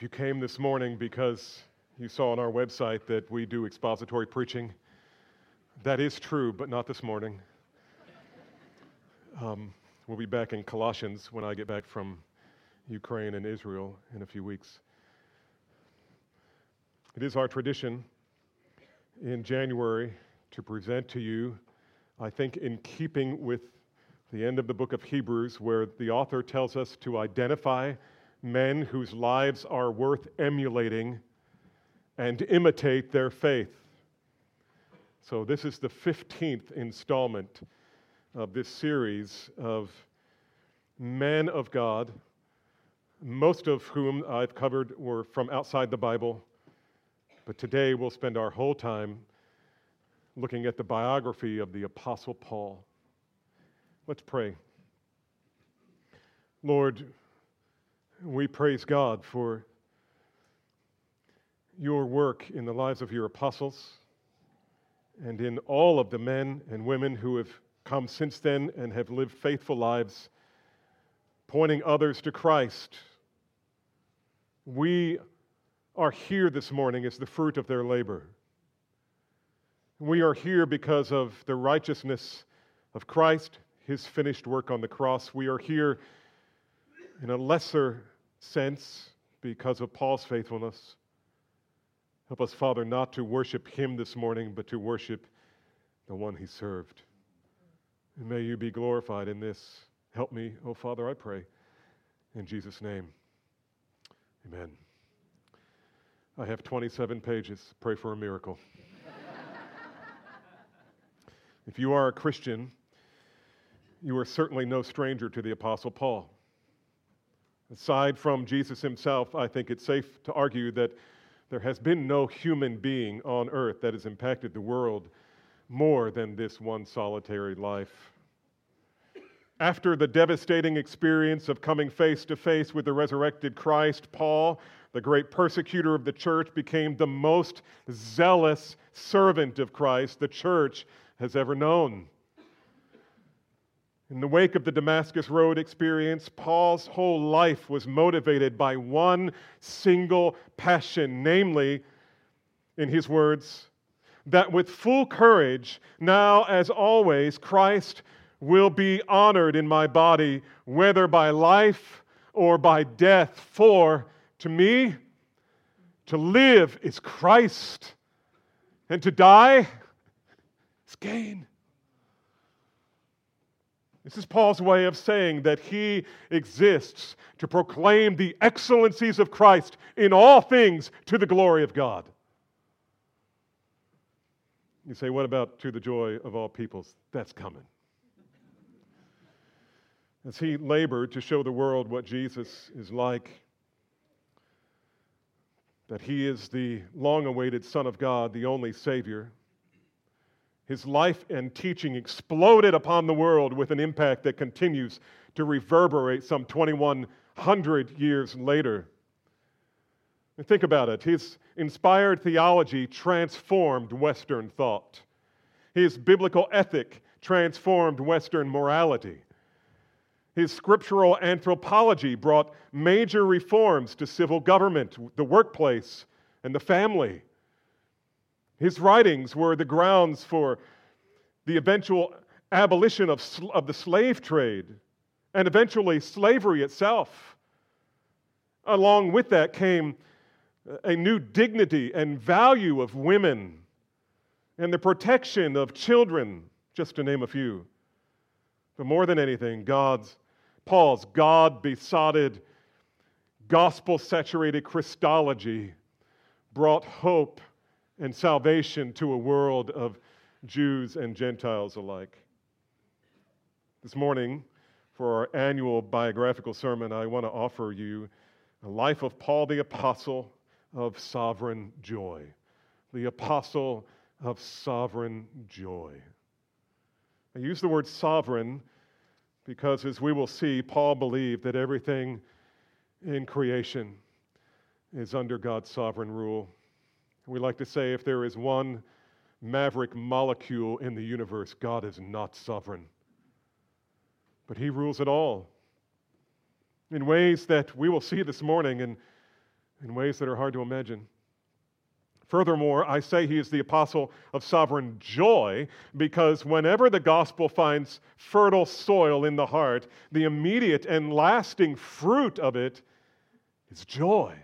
If you came this morning because you saw on our website that we do expository preaching, that is true, but not this morning. Um, we'll be back in Colossians when I get back from Ukraine and Israel in a few weeks. It is our tradition in January to present to you, I think, in keeping with the end of the book of Hebrews, where the author tells us to identify men whose lives are worth emulating and imitate their faith. So, this is the 15th installment of this series of men of God, most of whom I've covered were from outside the Bible. But today we'll spend our whole time looking at the biography of the Apostle Paul. Let's pray. Lord, we praise God for your work in the lives of your apostles and in all of the men and women who have come since then and have lived faithful lives, pointing others to Christ. We are here this morning as the fruit of their labor. We are here because of the righteousness of Christ, his finished work on the cross. We are here in a lesser sense because of Paul's faithfulness. Help us, Father, not to worship him this morning, but to worship the one he served. And may you be glorified in this. Help me, oh Father, I pray. In Jesus' name, amen. I have 27 pages. Pray for a miracle. if you are a Christian, you are certainly no stranger to the Apostle Paul. Aside from Jesus himself, I think it's safe to argue that there has been no human being on earth that has impacted the world more than this one solitary life. After the devastating experience of coming face to face with the resurrected Christ, Paul, the great persecutor of the church, became the most zealous servant of Christ the church has ever known. In the wake of the Damascus Road experience, Paul's whole life was motivated by one single passion, namely, in his words, that with full courage, now as always, Christ will be honored in my body, whether by life or by death. For to me, to live is Christ, and to die is gain. This is Paul's way of saying that he exists to proclaim the excellencies of Christ in all things to the glory of God. You say, what about to the joy of all peoples? That's coming. As he labored to show the world what Jesus is like, that he is the long awaited Son of God, the only Savior his life and teaching exploded upon the world with an impact that continues to reverberate some 2,100 years later. And think about it his inspired theology transformed Western thought, his biblical ethic transformed Western morality. His scriptural anthropology brought major reforms to civil government, the workplace, and the family. His writings were the grounds for the eventual abolition of, of the slave trade and eventually slavery itself. Along with that came a new dignity and value of women and the protection of children, just to name a few. But more than anything, God's, Paul's God besotted, gospel saturated Christology brought hope and salvation to a world of Jews and Gentiles alike. This morning, for our annual biographical sermon, I want to offer you a life of Paul the Apostle of sovereign joy. The Apostle of sovereign joy. I use the word sovereign because, as we will see, Paul believed that everything in creation is under God's sovereign rule. We like to say if there is one maverick molecule in the universe, God is not sovereign. But He rules it all in ways that we will see this morning and in ways that are hard to imagine. Furthermore, I say he is the apostle of sovereign joy because whenever the gospel finds fertile soil in the heart, the immediate and lasting fruit of it is joy.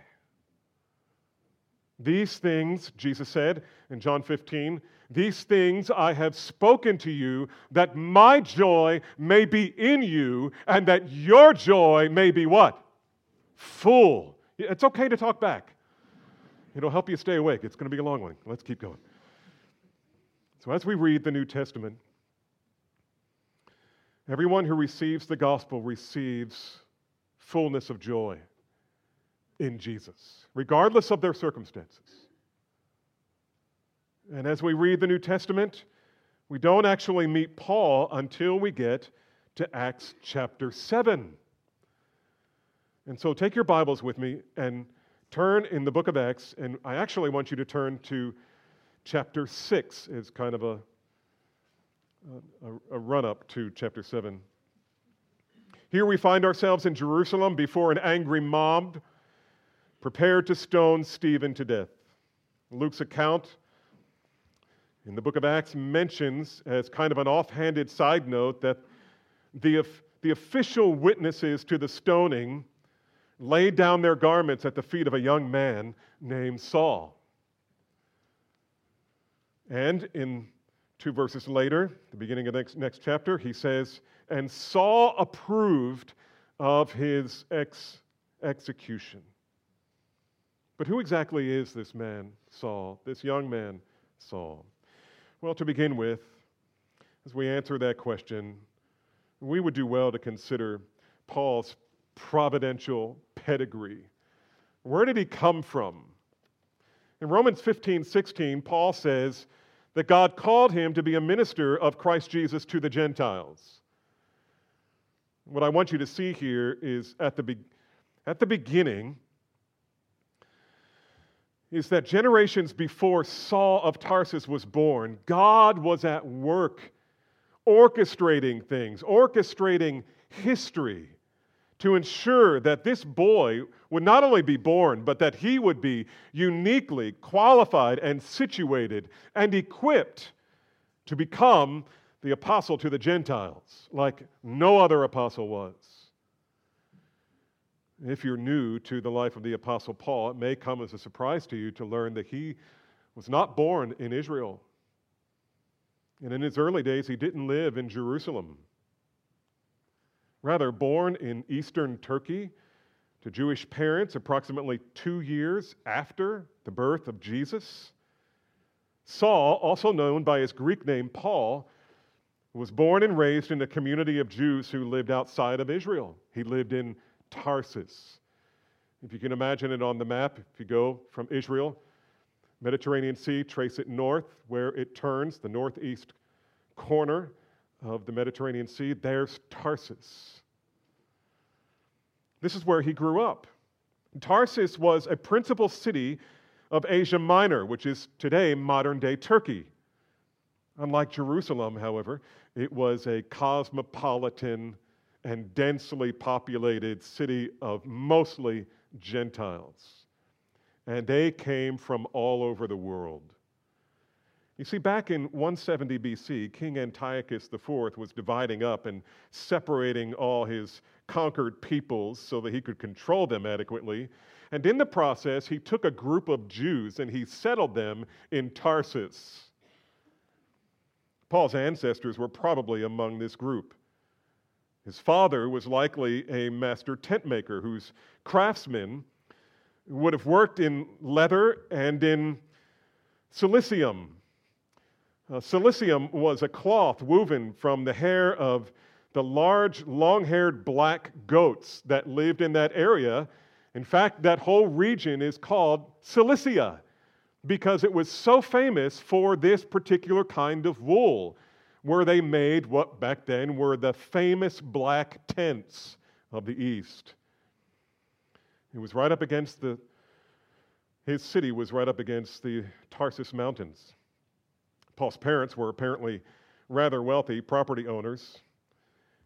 These things, Jesus said in John 15, these things I have spoken to you that my joy may be in you and that your joy may be what? Full. It's okay to talk back. It'll help you stay awake. It's going to be a long one. Let's keep going. So, as we read the New Testament, everyone who receives the gospel receives fullness of joy in Jesus, regardless of their circumstances. And as we read the New Testament, we don't actually meet Paul until we get to Acts chapter 7. And so take your Bibles with me and turn in the book of Acts, and I actually want you to turn to chapter 6 as kind of a, a, a run up to chapter 7. Here we find ourselves in Jerusalem before an angry mob prepared to stone Stephen to death. Luke's account in the book of Acts mentions, as kind of an offhanded side note, that the, the official witnesses to the stoning laid down their garments at the feet of a young man named Saul. And in two verses later, the beginning of the next, next chapter, he says, And Saul approved of his ex- execution. But who exactly is this man, Saul, this young man, Saul? Well, to begin with, as we answer that question, we would do well to consider Paul's providential pedigree. Where did he come from? In Romans 15 16, Paul says that God called him to be a minister of Christ Jesus to the Gentiles. What I want you to see here is at the, be- at the beginning, is that generations before Saul of Tarsus was born, God was at work orchestrating things, orchestrating history to ensure that this boy would not only be born, but that he would be uniquely qualified and situated and equipped to become the apostle to the Gentiles, like no other apostle was. If you're new to the life of the apostle Paul, it may come as a surprise to you to learn that he was not born in Israel. And in his early days, he didn't live in Jerusalem. Rather, born in eastern Turkey to Jewish parents approximately two years after the birth of Jesus. Saul, also known by his Greek name Paul, was born and raised in a community of Jews who lived outside of Israel. He lived in Tarsus. If you can imagine it on the map, if you go from Israel, Mediterranean Sea, trace it north, where it turns, the northeast corner of the Mediterranean Sea, there's Tarsus. This is where he grew up. Tarsus was a principal city of Asia Minor, which is today modern day Turkey. Unlike Jerusalem, however, it was a cosmopolitan and densely populated city of mostly Gentiles. And they came from all over the world. You see, back in 170 BC, King Antiochus IV was dividing up and separating all his conquered peoples so that he could control them adequately. And in the process, he took a group of Jews and he settled them in Tarsus. Paul's ancestors were probably among this group. His father was likely a master tent maker whose craftsmen would have worked in leather and in cilicium. uh, cilicium was a cloth woven from the hair of the large, long haired black goats that lived in that area. In fact, that whole region is called Cilicia because it was so famous for this particular kind of wool, where they made what back then were the famous black tents of the East. It was right up against the, his city was right up against the Tarsus Mountains. Paul's parents were apparently rather wealthy property owners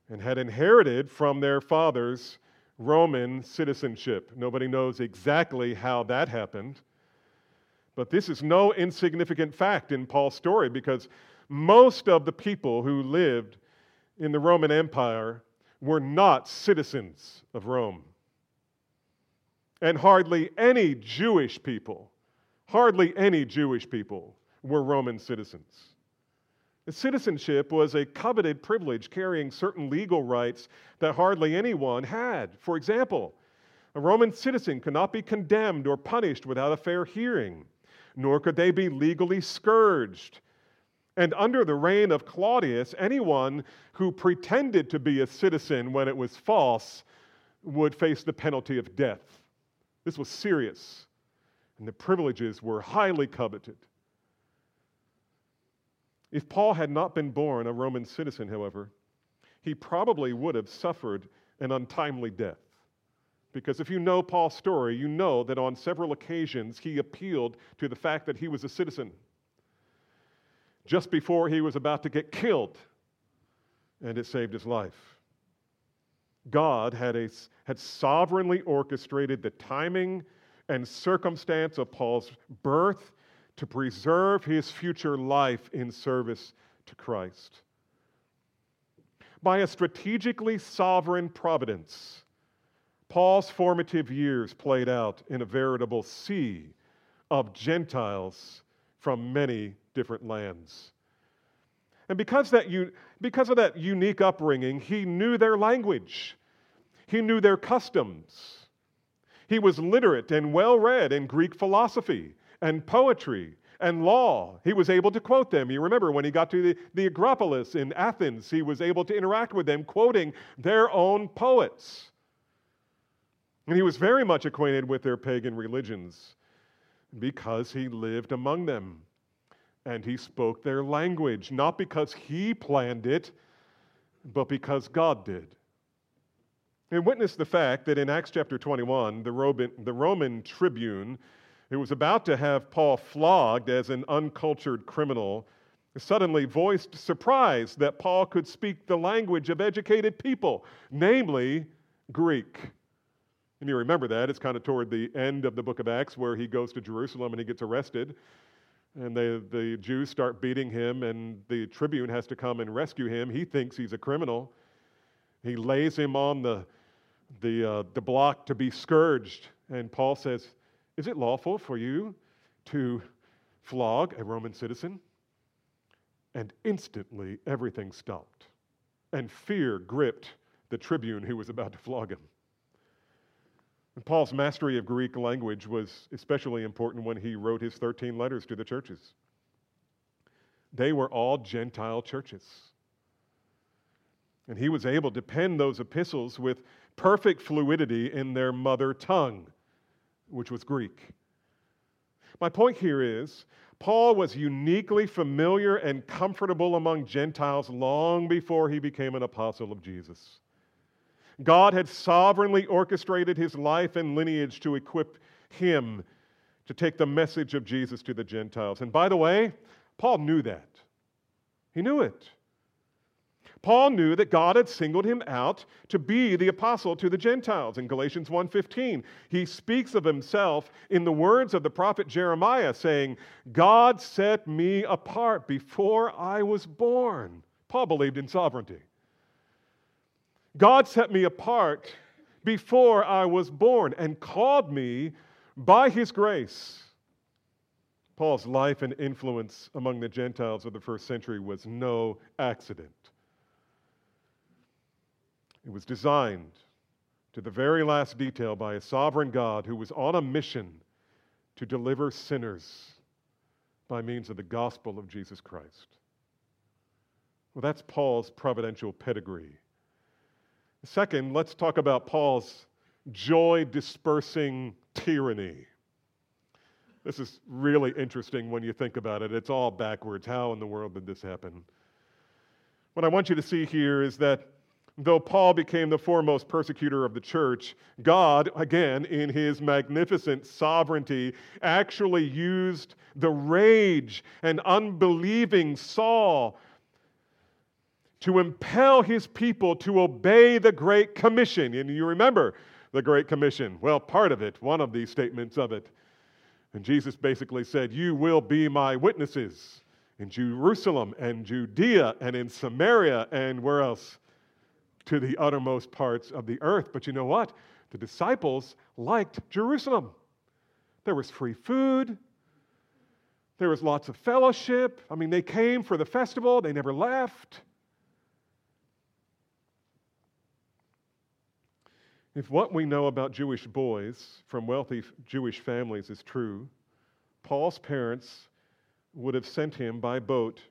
and had inherited from their fathers Roman citizenship. Nobody knows exactly how that happened. But this is no insignificant fact in Paul's story because most of the people who lived in the Roman Empire were not citizens of Rome. And hardly any Jewish people, hardly any Jewish people were Roman citizens. Citizenship was a coveted privilege carrying certain legal rights that hardly anyone had. For example, a Roman citizen could not be condemned or punished without a fair hearing, nor could they be legally scourged. And under the reign of Claudius, anyone who pretended to be a citizen when it was false would face the penalty of death. This was serious, and the privileges were highly coveted. If Paul had not been born a Roman citizen, however, he probably would have suffered an untimely death. Because if you know Paul's story, you know that on several occasions he appealed to the fact that he was a citizen just before he was about to get killed, and it saved his life. God had, a, had sovereignly orchestrated the timing and circumstance of Paul's birth to preserve his future life in service to Christ. By a strategically sovereign providence, Paul's formative years played out in a veritable sea of Gentiles from many different lands. And because, that, because of that unique upbringing, he knew their language, he knew their customs. He was literate and well read in Greek philosophy and poetry and law. He was able to quote them. You remember when he got to the, the Acropolis in Athens, he was able to interact with them, quoting their own poets. And he was very much acquainted with their pagan religions because he lived among them and he spoke their language, not because he planned it, but because God did. And witness the fact that in Acts chapter 21, the Roman, the Roman tribune who was about to have Paul flogged as an uncultured criminal, suddenly voiced surprise that Paul could speak the language of educated people, namely Greek. And you remember that. It's kind of toward the end of the book of Acts where he goes to Jerusalem and he gets arrested. And they, the Jews start beating him, and the tribune has to come and rescue him. He thinks he's a criminal. He lays him on the, the, uh, the block to be scourged. And Paul says, is it lawful for you to flog a Roman citizen? And instantly everything stopped, and fear gripped the tribune who was about to flog him. And Paul's mastery of Greek language was especially important when he wrote his 13 letters to the churches. They were all Gentile churches. And he was able to pen those epistles with perfect fluidity in their mother tongue which was Greek. My point here is Paul was uniquely familiar and comfortable among Gentiles long before he became an apostle of Jesus. God had sovereignly orchestrated his life and lineage to equip him to take the message of Jesus to the Gentiles. And by the way, Paul knew that. He knew it. Paul knew that God had singled him out to be the apostle to the Gentiles. In Galatians 1:15, he speaks of himself in the words of the prophet Jeremiah saying, "God set me apart before I was born." Paul believed in sovereignty. God set me apart before I was born and called me by his grace. Paul's life and influence among the Gentiles of the first century was no accident. It was designed to the very last detail by a sovereign God who was on a mission to deliver sinners by means of the gospel of Jesus Christ. Well, that's Paul's providential pedigree. Second, let's talk about Paul's joy dispersing tyranny. This is really interesting when you think about it. It's all backwards. How in the world did this happen? What I want you to see here is that though Paul became the foremost persecutor of the church, God, again, in his magnificent sovereignty, actually used the rage and unbelieving Saul to impel his people to obey the Great Commission. And you remember, the Great Commission? Well, part of it, one of these statements of it. And Jesus basically said, You will be my witnesses in Jerusalem and Judea and in Samaria and where else? To the uttermost parts of the earth. But you know what? The disciples liked Jerusalem. There was free food, there was lots of fellowship. I mean, they came for the festival, they never left. If what we know about Jewish boys from wealthy Jewish families is true, Paul's parents would have sent him by boat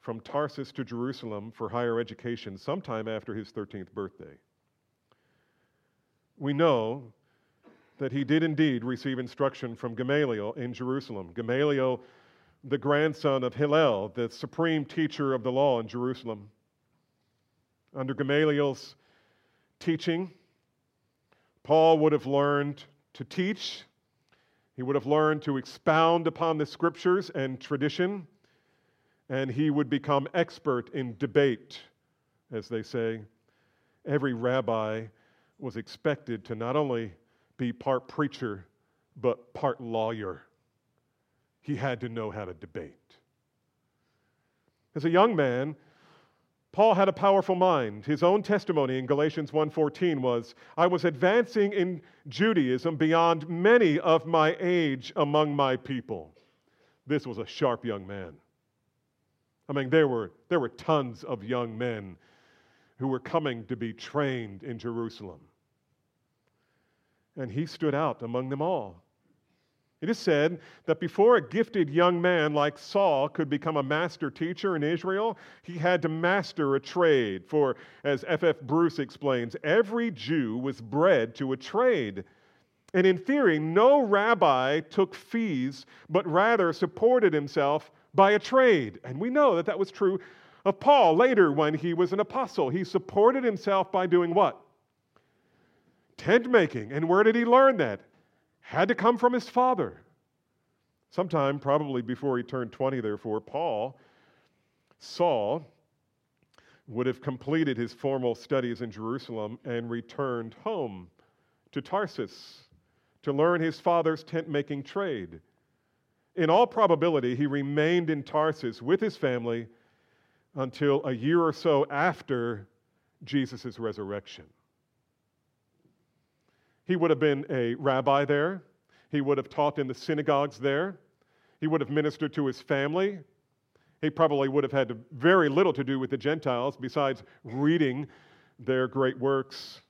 from Tarsus to Jerusalem for higher education sometime after his 13th birthday. We know that he did indeed receive instruction from Gamaliel in Jerusalem. Gamaliel the grandson of Hillel, the supreme teacher of the law in Jerusalem. Under Gamaliel's teaching, Paul would have learned to teach, he would have learned to expound upon the scriptures and tradition, and he would become expert in debate, as they say. Every rabbi was expected to not only be part preacher, but part lawyer he had to know how to debate. As a young man, Paul had a powerful mind. His own testimony in Galatians 1:14 was, "I was advancing in Judaism beyond many of my age among my people." This was a sharp young man. I mean, there were, there were tons of young men who were coming to be trained in Jerusalem. And he stood out among them all. It is said that before a gifted young man like Saul could become a master teacher in Israel, he had to master a trade. For, as F.F. Bruce explains, every Jew was bred to a trade. And in theory, no rabbi took fees, but rather supported himself by a trade. And we know that that was true of Paul later when he was an apostle. He supported himself by doing what? Tent making. And where did he learn that? Had to come from his father. Sometime, probably before he turned 20, therefore, Paul, Saul, would have completed his formal studies in Jerusalem and returned home to Tarsus to learn his father's tent making trade. In all probability, he remained in Tarsus with his family until a year or so after Jesus' resurrection. He would have been a rabbi there. He would have taught in the synagogues there. He would have ministered to his family. He probably would have had very little to do with the Gentiles besides reading their great works.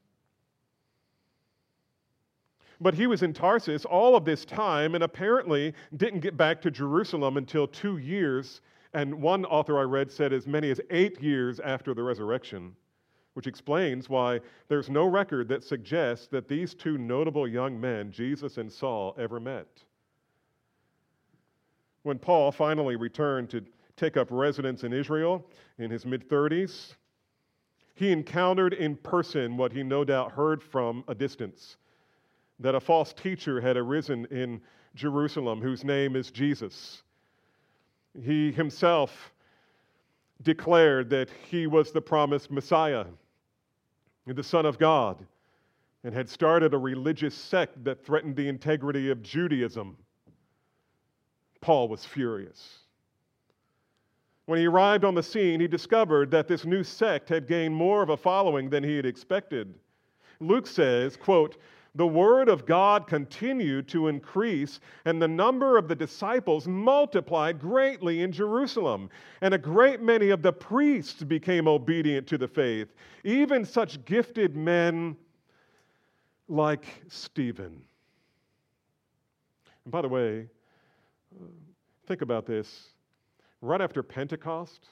But he was in Tarsus all of this time and apparently didn't get back to Jerusalem until two years. And one author I read said as many as eight years after the resurrection which explains why there's no record that suggests that these two notable young men, Jesus and Saul, ever met. When Paul finally returned to take up residence in Israel in his mid 30s, he encountered in person what he no doubt heard from a distance that a false teacher had arisen in Jerusalem whose name is Jesus. He himself declared that he was the promised Messiah the Son of God, and had started a religious sect that threatened the integrity of Judaism. Paul was furious. When he arrived on the scene, he discovered that this new sect had gained more of a following than he had expected. Luke says, quote, the word of God continued to increase, and the number of the disciples multiplied greatly in Jerusalem. And a great many of the priests became obedient to the faith, even such gifted men like Stephen. And by the way, uh, think about this. Right after Pentecost,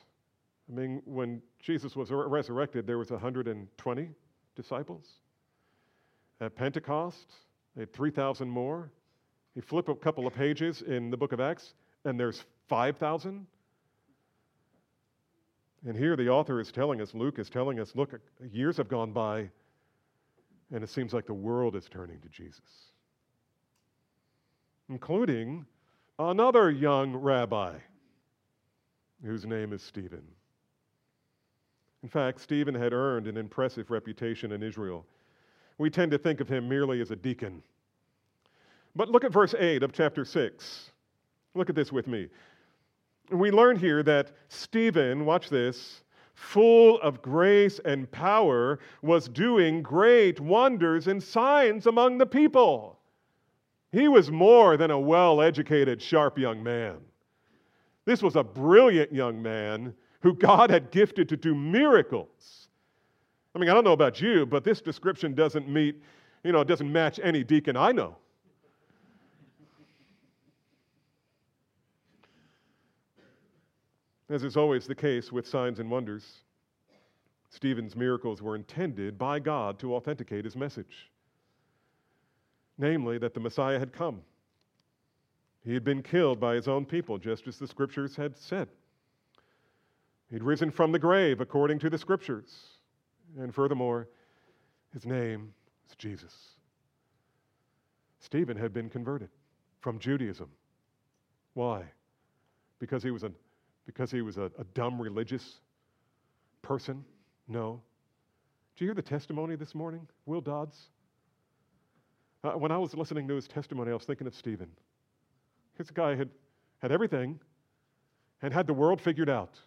I mean, when Jesus was resurrected, there was 120 disciples. At Pentecost, they had 3,000 more. You flip a couple of pages in the book of Acts, and there's 5,000. And here the author is telling us, Luke is telling us, look, years have gone by, and it seems like the world is turning to Jesus, including another young rabbi whose name is Stephen. In fact, Stephen had earned an impressive reputation in Israel we tend to think of him merely as a deacon. But look at verse 8 of chapter 6. Look at this with me. We learn here that Stephen, watch this, full of grace and power, was doing great wonders and signs among the people. He was more than a well educated, sharp young man. This was a brilliant young man who God had gifted to do miracles. I mean, I don't know about you, but this description doesn't meet, you know, doesn't match any deacon I know. As is always the case with signs and wonders, Stephen's miracles were intended by God to authenticate his message namely, that the Messiah had come. He had been killed by his own people, just as the scriptures had said. He'd risen from the grave according to the scriptures. And furthermore, his name is Jesus. Stephen had been converted from Judaism. Why? Because he was a, because he was a, a dumb religious person? No. Did you hear the testimony this morning? Will Dodds? Uh, when I was listening to his testimony, I was thinking of Stephen. This guy had, had everything and had the world figured out,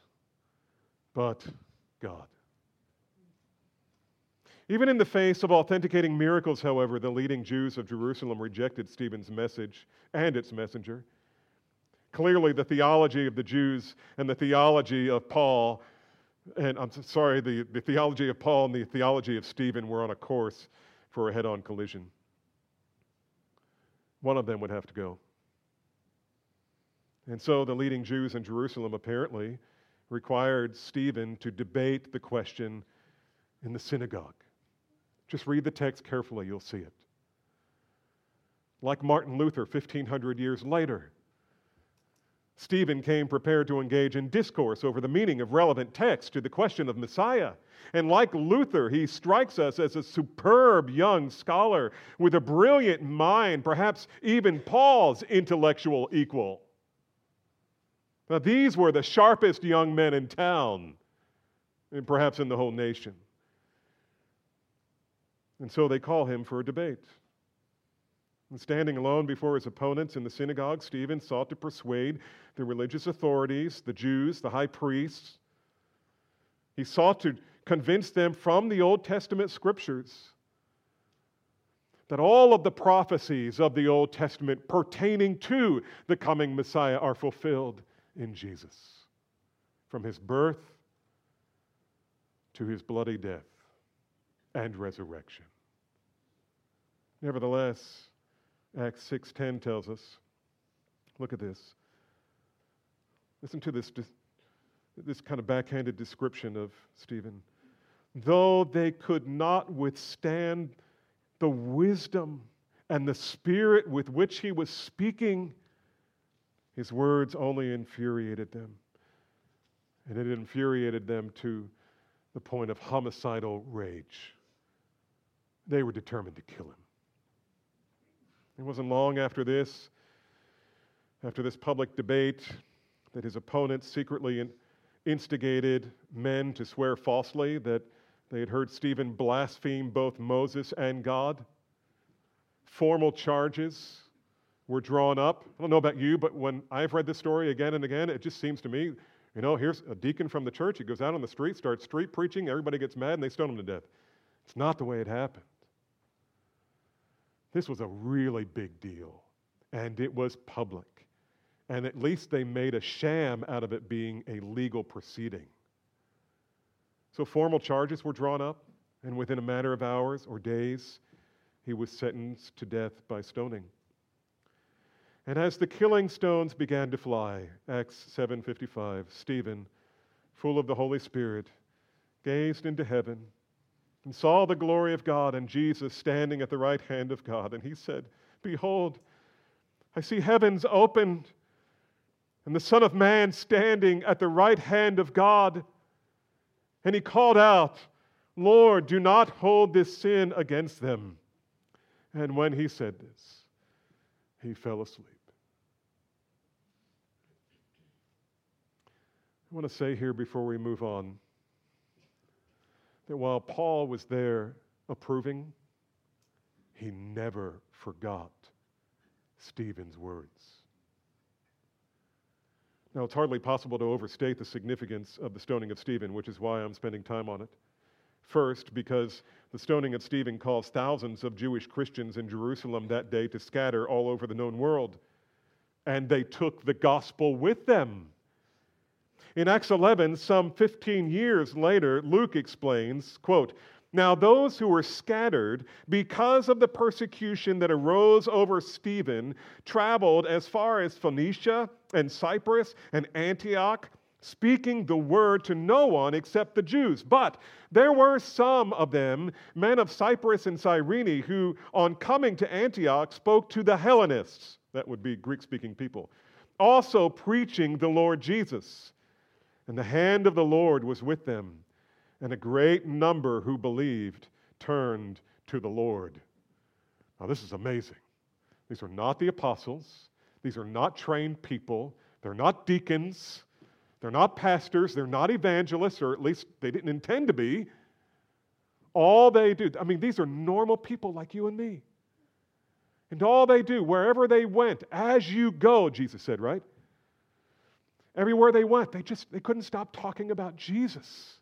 but God. Even in the face of authenticating miracles, however, the leading Jews of Jerusalem rejected Stephen's message and its messenger. Clearly, the theology of the Jews and the theology of Paul, and I'm sorry, the, the theology of Paul and the theology of Stephen were on a course for a head on collision. One of them would have to go. And so the leading Jews in Jerusalem apparently required Stephen to debate the question in the synagogue. Just read the text carefully, you'll see it. Like Martin Luther 1500 years later, Stephen came prepared to engage in discourse over the meaning of relevant text to the question of Messiah. And like Luther, he strikes us as a superb young scholar with a brilliant mind, perhaps even Paul's intellectual equal. Now, these were the sharpest young men in town, and perhaps in the whole nation. And so they call him for a debate. And standing alone before his opponents in the synagogue, Stephen sought to persuade the religious authorities, the Jews, the high priests. He sought to convince them from the Old Testament scriptures that all of the prophecies of the Old Testament pertaining to the coming Messiah are fulfilled in Jesus. From his birth to his bloody death and resurrection. Nevertheless, Acts 6:10 tells us. Look at this. Listen to this, this kind of backhanded description of Stephen. Though they could not withstand the wisdom and the spirit with which he was speaking, his words only infuriated them. And it infuriated them to the point of homicidal rage. They were determined to kill him. It wasn't long after this, after this public debate, that his opponents secretly instigated men to swear falsely that they had heard Stephen blaspheme both Moses and God. Formal charges were drawn up. I don't know about you, but when I've read this story again and again, it just seems to me, you know, here's a deacon from the church. He goes out on the street, starts street preaching, everybody gets mad, and they stone him to death. It's not the way it happened. This was a really big deal, and it was public. And at least they made a sham out of it being a legal proceeding. So formal charges were drawn up, and within a matter of hours or days, he was sentenced to death by stoning. And as the killing stones began to fly, Acts 7:55, Stephen, full of the Holy Spirit, gazed into heaven and saw the glory of God and Jesus standing at the right hand of God. And he said, Behold, I see heavens opened and the Son of Man standing at the right hand of God. And he called out, Lord, do not hold this sin against them. And when he said this, he fell asleep. I want to say here before we move on that while Paul was there approving he never forgot Stephen's words. Now, it's hardly possible to overstate the significance of the stoning of Stephen, which is why I'm spending time on it. First, because the stoning of Stephen caused thousands of Jewish Christians in Jerusalem that day to scatter all over the known world, and they took the gospel with them. In Acts 11, some 15 years later, Luke explains, quote, now, those who were scattered because of the persecution that arose over Stephen traveled as far as Phoenicia and Cyprus and Antioch, speaking the word to no one except the Jews. But there were some of them, men of Cyprus and Cyrene, who, on coming to Antioch, spoke to the Hellenists, that would be Greek speaking people, also preaching the Lord Jesus. And the hand of the Lord was with them and a great number who believed turned to the Lord. Now, this is amazing. These are not the apostles, these are not trained people, they're not deacons, they're not pastors, they're not evangelists, or at least they didn't intend to be. All they do, I mean, these are normal people like you and me. And all they do, wherever they went, as you go, Jesus said, right? Everywhere they went, they just they couldn't stop talking about Jesus.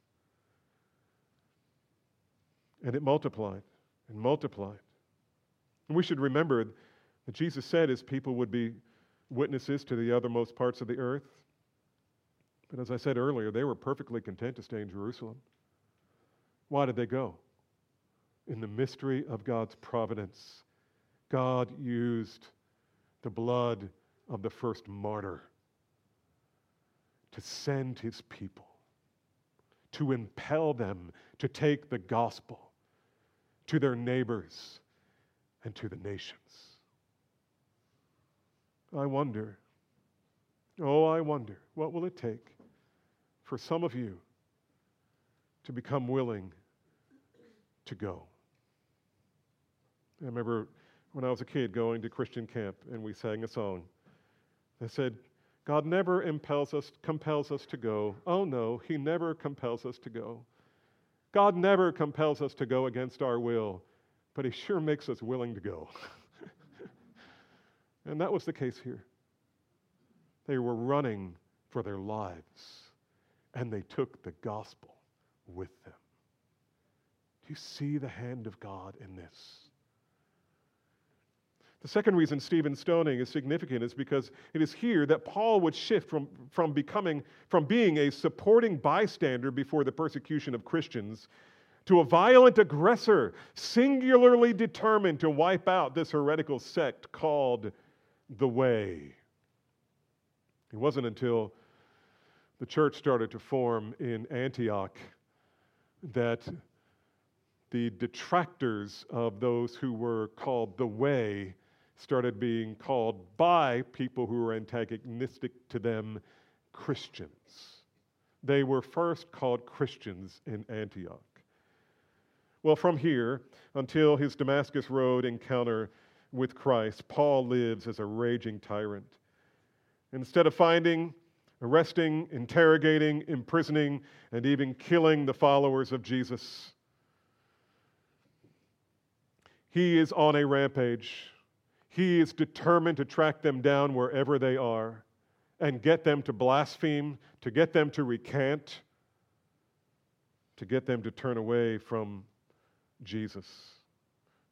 And it multiplied and multiplied. And we should remember that Jesus said his people would be witnesses to the othermost parts of the earth. But as I said earlier, they were perfectly content to stay in Jerusalem. Why did they go? In the mystery of God's providence, God used the blood of the first martyr to send his people, to impel them to take the gospel to their neighbors, and to the nations. I wonder, oh, I wonder, what will it take for some of you to become willing to go? I remember when I was a kid going to Christian camp and we sang a song. They said, God never impels us, compels us to go. Oh no, He never compels us to go. God never compels us to go against our will, but He sure makes us willing to go. and that was the case here. They were running for their lives, and they took the gospel with them. Do you see the hand of God in this? The second reason Stephen's stoning is significant is because it is here that Paul would shift from, from becoming from being a supporting bystander before the persecution of Christians to a violent aggressor, singularly determined to wipe out this heretical sect called the Way. It wasn't until the church started to form in Antioch that the detractors of those who were called the Way started being called by people who were antagonistic to them Christians. They were first called Christians in Antioch. Well, from here until his Damascus Road encounter with Christ, Paul lives as a raging tyrant. Instead of finding, arresting, interrogating, imprisoning, and even killing the followers of Jesus, he is on a rampage he is determined to track them down wherever they are and get them to blaspheme, to get them to recant, to get them to turn away from Jesus.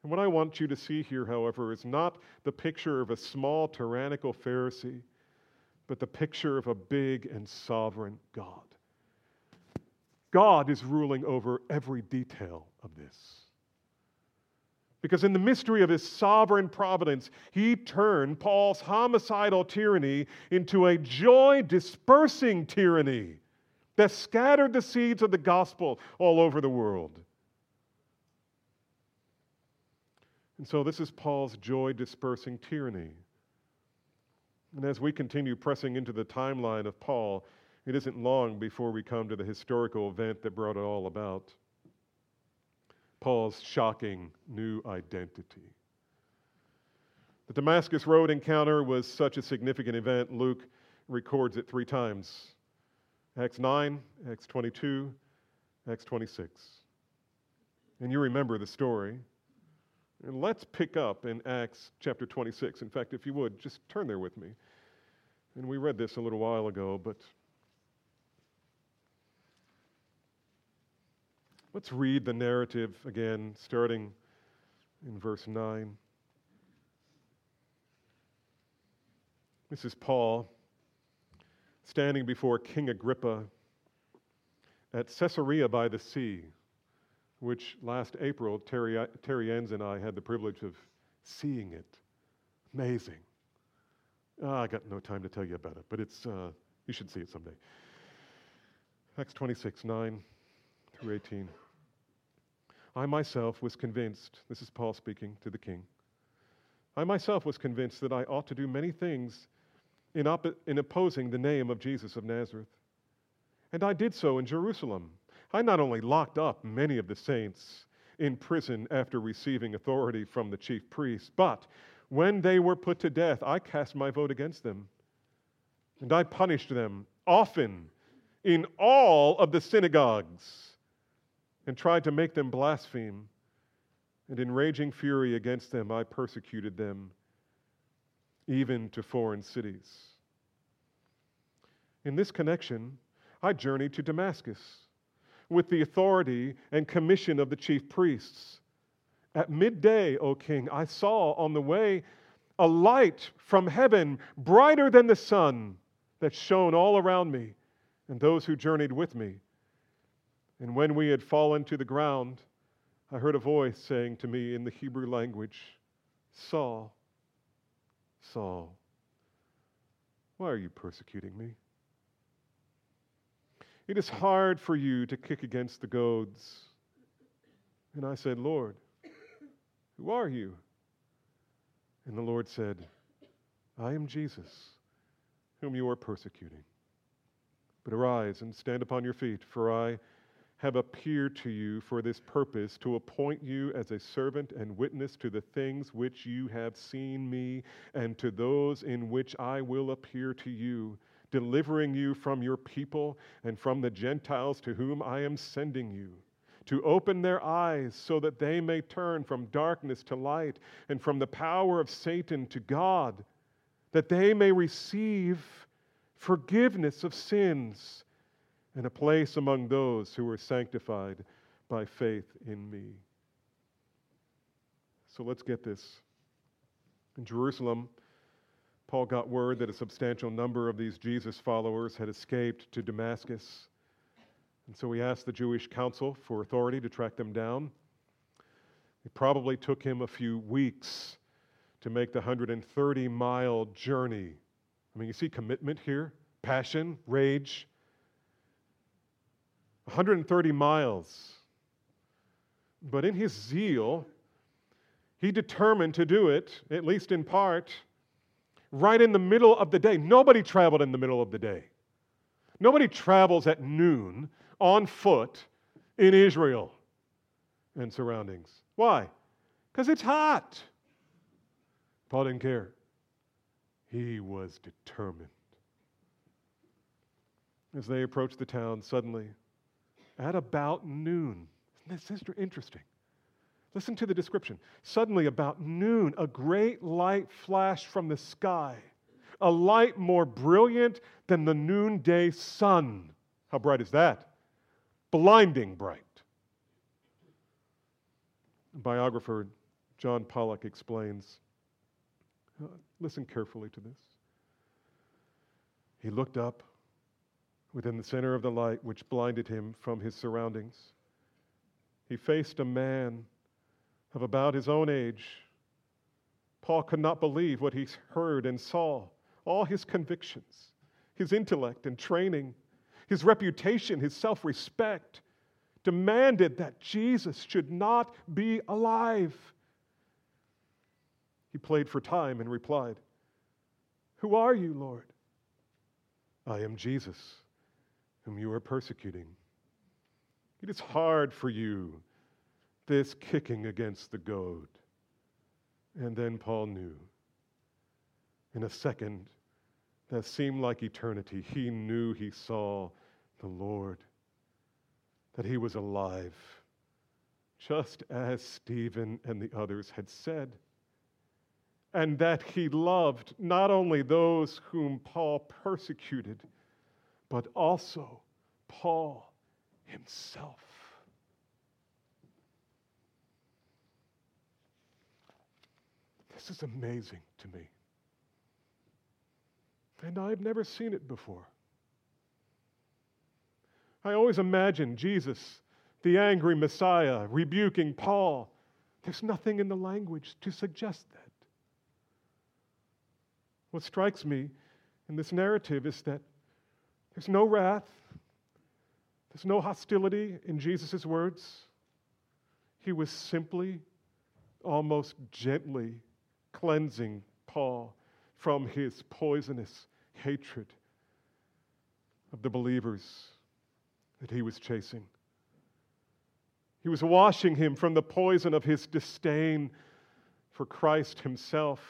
And what I want you to see here, however, is not the picture of a small tyrannical Pharisee, but the picture of a big and sovereign God. God is ruling over every detail of this. Because in the mystery of his sovereign providence, he turned Paul's homicidal tyranny into a joy dispersing tyranny that scattered the seeds of the gospel all over the world. And so, this is Paul's joy dispersing tyranny. And as we continue pressing into the timeline of Paul, it isn't long before we come to the historical event that brought it all about. Paul's shocking new identity. The Damascus Road encounter was such a significant event, Luke records it three times Acts 9, Acts 22, Acts 26. And you remember the story. And let's pick up in Acts chapter 26. In fact, if you would, just turn there with me. And we read this a little while ago, but let's read the narrative again, starting in verse 9. This is Paul standing before King Agrippa at Caesarea by the sea which last April, Terry, Terry Enns and I had the privilege of seeing it. Amazing. Oh, I got no time to tell you about it, but it's, uh, you should see it someday. Acts 26, 9 through 18. I myself was convinced, this is Paul speaking to the king. I myself was convinced that I ought to do many things in, op- in opposing the name of Jesus of Nazareth. And I did so in Jerusalem I not only locked up many of the saints in prison after receiving authority from the chief priests, but when they were put to death, I cast my vote against them. And I punished them often in all of the synagogues and tried to make them blaspheme. And in raging fury against them, I persecuted them even to foreign cities. In this connection, I journeyed to Damascus with the authority and commission of the chief priests. At midday, O king, I saw on the way a light from heaven, brighter than the sun, that shone all around me and those who journeyed with me. And when we had fallen to the ground, I heard a voice saying to me in the Hebrew language, Saul, Saul, why are you persecuting me? It is hard for you to kick against the goads. And I said, Lord, who are you? And the Lord said, I am Jesus, whom you are persecuting. But arise and stand upon your feet, for I have appeared to you for this purpose to appoint you as a servant and witness to the things which you have seen me and to those in which I will appear to you delivering you from your people and from the Gentiles to whom I am sending you, to open their eyes so that they may turn from darkness to light and from the power of Satan to God, that they may receive forgiveness of sins and a place among those who are sanctified by faith in me. So let's get this. In Jerusalem, Paul got word that a substantial number of these Jesus followers had escaped to Damascus. And so he asked the Jewish council for authority to track them down. It probably took him a few weeks to make the 130 mile journey. I mean, you see commitment here, passion, rage. 130 miles. But in his zeal, he determined to do it, at least in part, right in the middle of the day. Nobody traveled in the middle of the day. Nobody travels at noon on foot in Israel and surroundings. Why? Because it's hot. Paul didn't care. He was determined. As they approached the town, suddenly, at about noon, isn't this interesting? Listen to the description. Suddenly, about noon, a great light flashed from the sky, a light more brilliant than the noonday sun. How bright is that? Blinding bright. Biographer John Pollock explains uh, listen carefully to this. He looked up within the center of the light which blinded him from his surroundings. He faced a man of about his own age. Paul could not believe what he heard and saw. All his convictions, his intellect and training, his reputation, his self respect demanded that Jesus should not be alive. He played for time and replied, Who are you, Lord? I am Jesus, whom you are persecuting. It is hard for you this kicking against the goad. And then Paul knew. In a second, that seemed like eternity, he knew he saw the Lord, that he was alive. just as Stephen and the others had said. And that he loved not only those whom Paul persecuted, but also Paul himself. This is amazing to me. And I've never seen it before. I always imagine Jesus, the angry Messiah, rebuking Paul. There's nothing in the language to suggest that. What strikes me in this narrative is that there's no wrath, there's no hostility in Jesus' words. He was simply, almost gently cleansing Paul from his poisonous hatred of the believers that he was chasing. He was washing him from the poison of his disdain for Christ himself.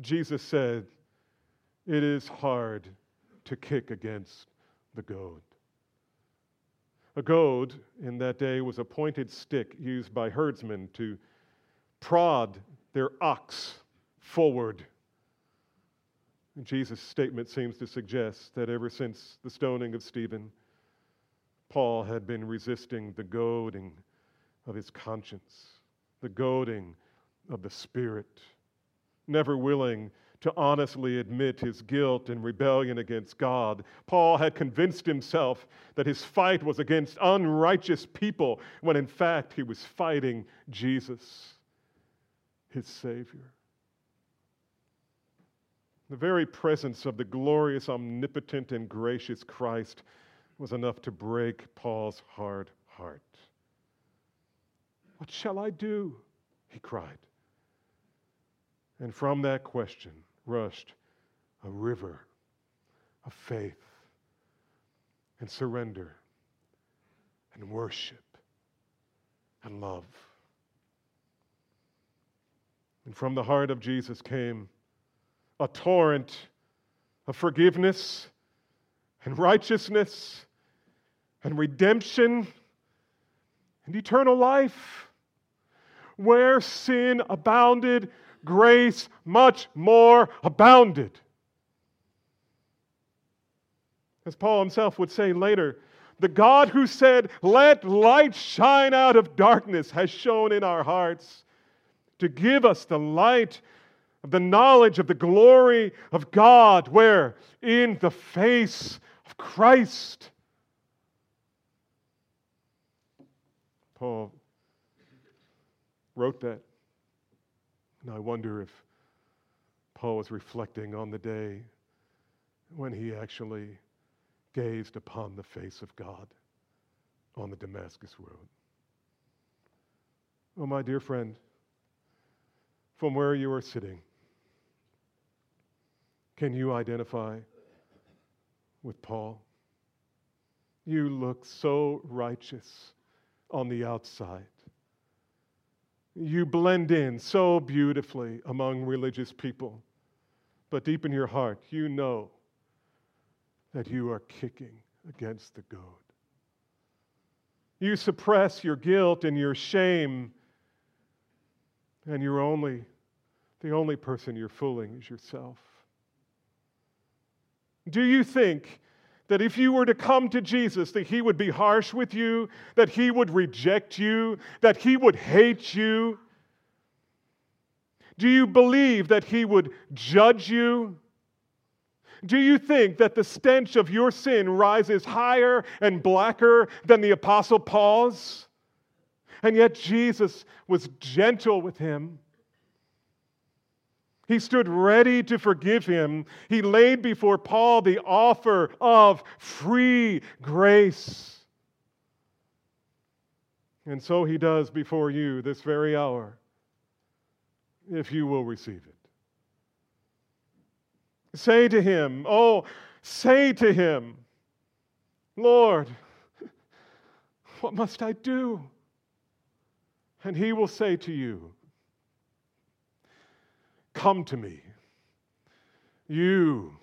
Jesus said, It is hard to kick against the goad. A goad in that day was a pointed stick used by herdsmen to prod their ox forward. Jesus' statement seems to suggest that ever since the stoning of Stephen, Paul had been resisting the goading of his conscience, the goading of the Spirit, never willing to honestly admit his guilt and rebellion against God. Paul had convinced himself that his fight was against unrighteous people, when in fact he was fighting Jesus, his Savior. The very presence of the glorious, omnipotent, and gracious Christ was enough to break Paul's hard heart. What shall I do? He cried. And from that question rushed a river of faith and surrender and worship and love. And from the heart of Jesus came a torrent of forgiveness and righteousness and redemption and eternal life. Where sin abounded, grace much more abounded. As Paul himself would say later, the God who said, Let light shine out of darkness, has shown in our hearts to give us the light of the knowledge of the glory of God. Where? In the face of Christ. Paul wrote that. And I wonder if Paul was reflecting on the day when he actually gazed upon the face of God on the Damascus Road. Oh, my dear friend, from where you are sitting, can you identify with Paul? You look so righteous on the outside. You blend in so beautifully among religious people, but deep in your heart, you know that you are kicking against the goad. You suppress your guilt and your shame, and you're only the only person you're fooling is yourself. Do you think that if you were to come to Jesus, that he would be harsh with you, that he would reject you, that he would hate you? Do you believe that he would judge you? Do you think that the stench of your sin rises higher and blacker than the Apostle Paul's? And yet Jesus was gentle with him. He stood ready to forgive him. He laid before Paul the offer of free grace. And so he does before you this very hour, if you will receive it. Say to him, oh, say to him, Lord, what must I do? And he will say to you, Come to me, you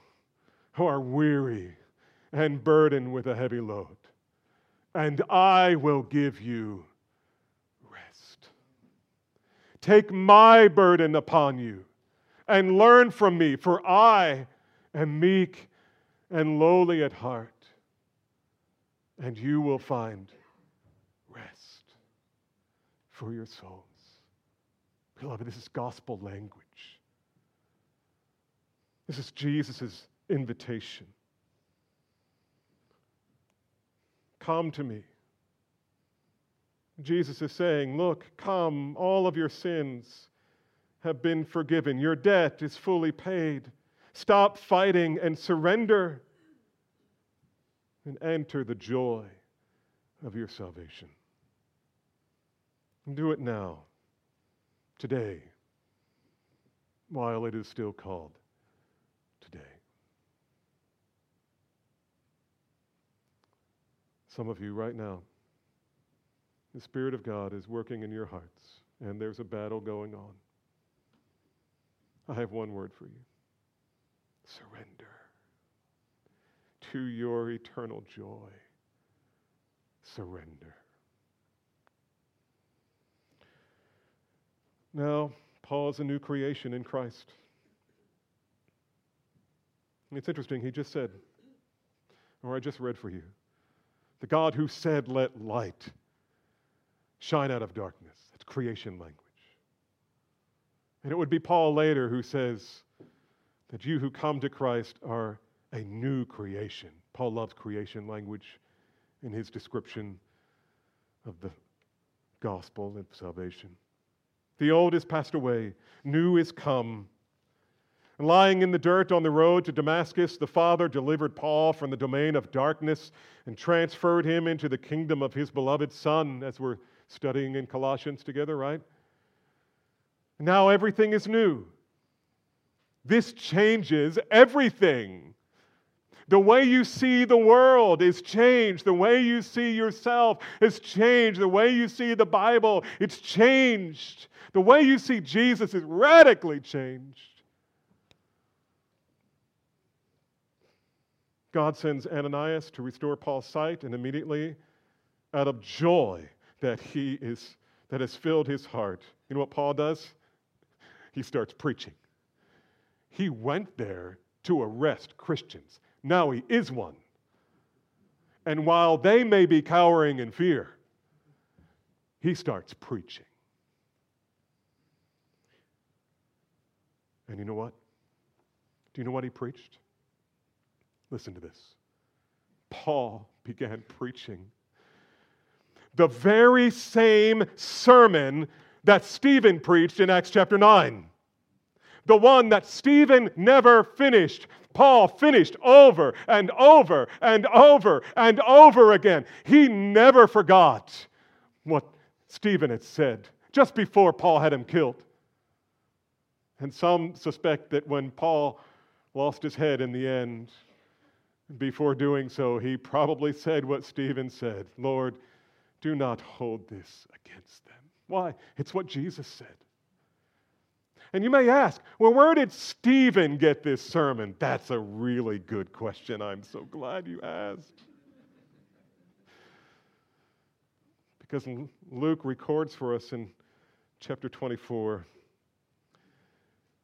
who are weary and burdened with a heavy load, and I will give you rest. Take my burden upon you and learn from me, for I am meek and lowly at heart, and you will find rest for your souls. Beloved, this is gospel language. This is Jesus' invitation. Come to me. Jesus is saying, Look, come, all of your sins have been forgiven. Your debt is fully paid. Stop fighting and surrender and enter the joy of your salvation. And do it now, today, while it is still called today. Some of you right now, the Spirit of God is working in your hearts, and there's a battle going on. I have one word for you surrender to your eternal joy. Surrender. Now, Paul is a new creation in Christ. It's interesting, he just said, or I just read for you, the God who said, Let light shine out of darkness. That's creation language. And it would be Paul later who says that you who come to Christ are a new creation. Paul loves creation language in his description of the gospel of salvation. The old is passed away, new is come. Lying in the dirt on the road to Damascus, the Father delivered Paul from the domain of darkness and transferred him into the kingdom of his beloved Son, as we're studying in Colossians together, right? Now everything is new. This changes everything. The way you see the world is changed. The way you see yourself is changed. The way you see the Bible, it's changed. The way you see Jesus is radically changed. God sends Ananias to restore Paul's sight, and immediately, out of joy that he is that has filled his heart, you know what Paul does? He starts preaching. He went there to arrest Christians. Now he is one. And while they may be cowering in fear, he starts preaching. And you know what? Do you know what he preached? Listen to this. Paul began preaching the very same sermon that Stephen preached in Acts chapter 9. The one that Stephen never finished. Paul finished over and over and over and over again. He never forgot what Stephen had said just before Paul had him killed. And some suspect that when Paul lost his head in the end, before doing so, he probably said what Stephen said Lord, do not hold this against them. Why? It's what Jesus said. And you may ask, well, where did Stephen get this sermon? That's a really good question. I'm so glad you asked. Because Luke records for us in chapter 24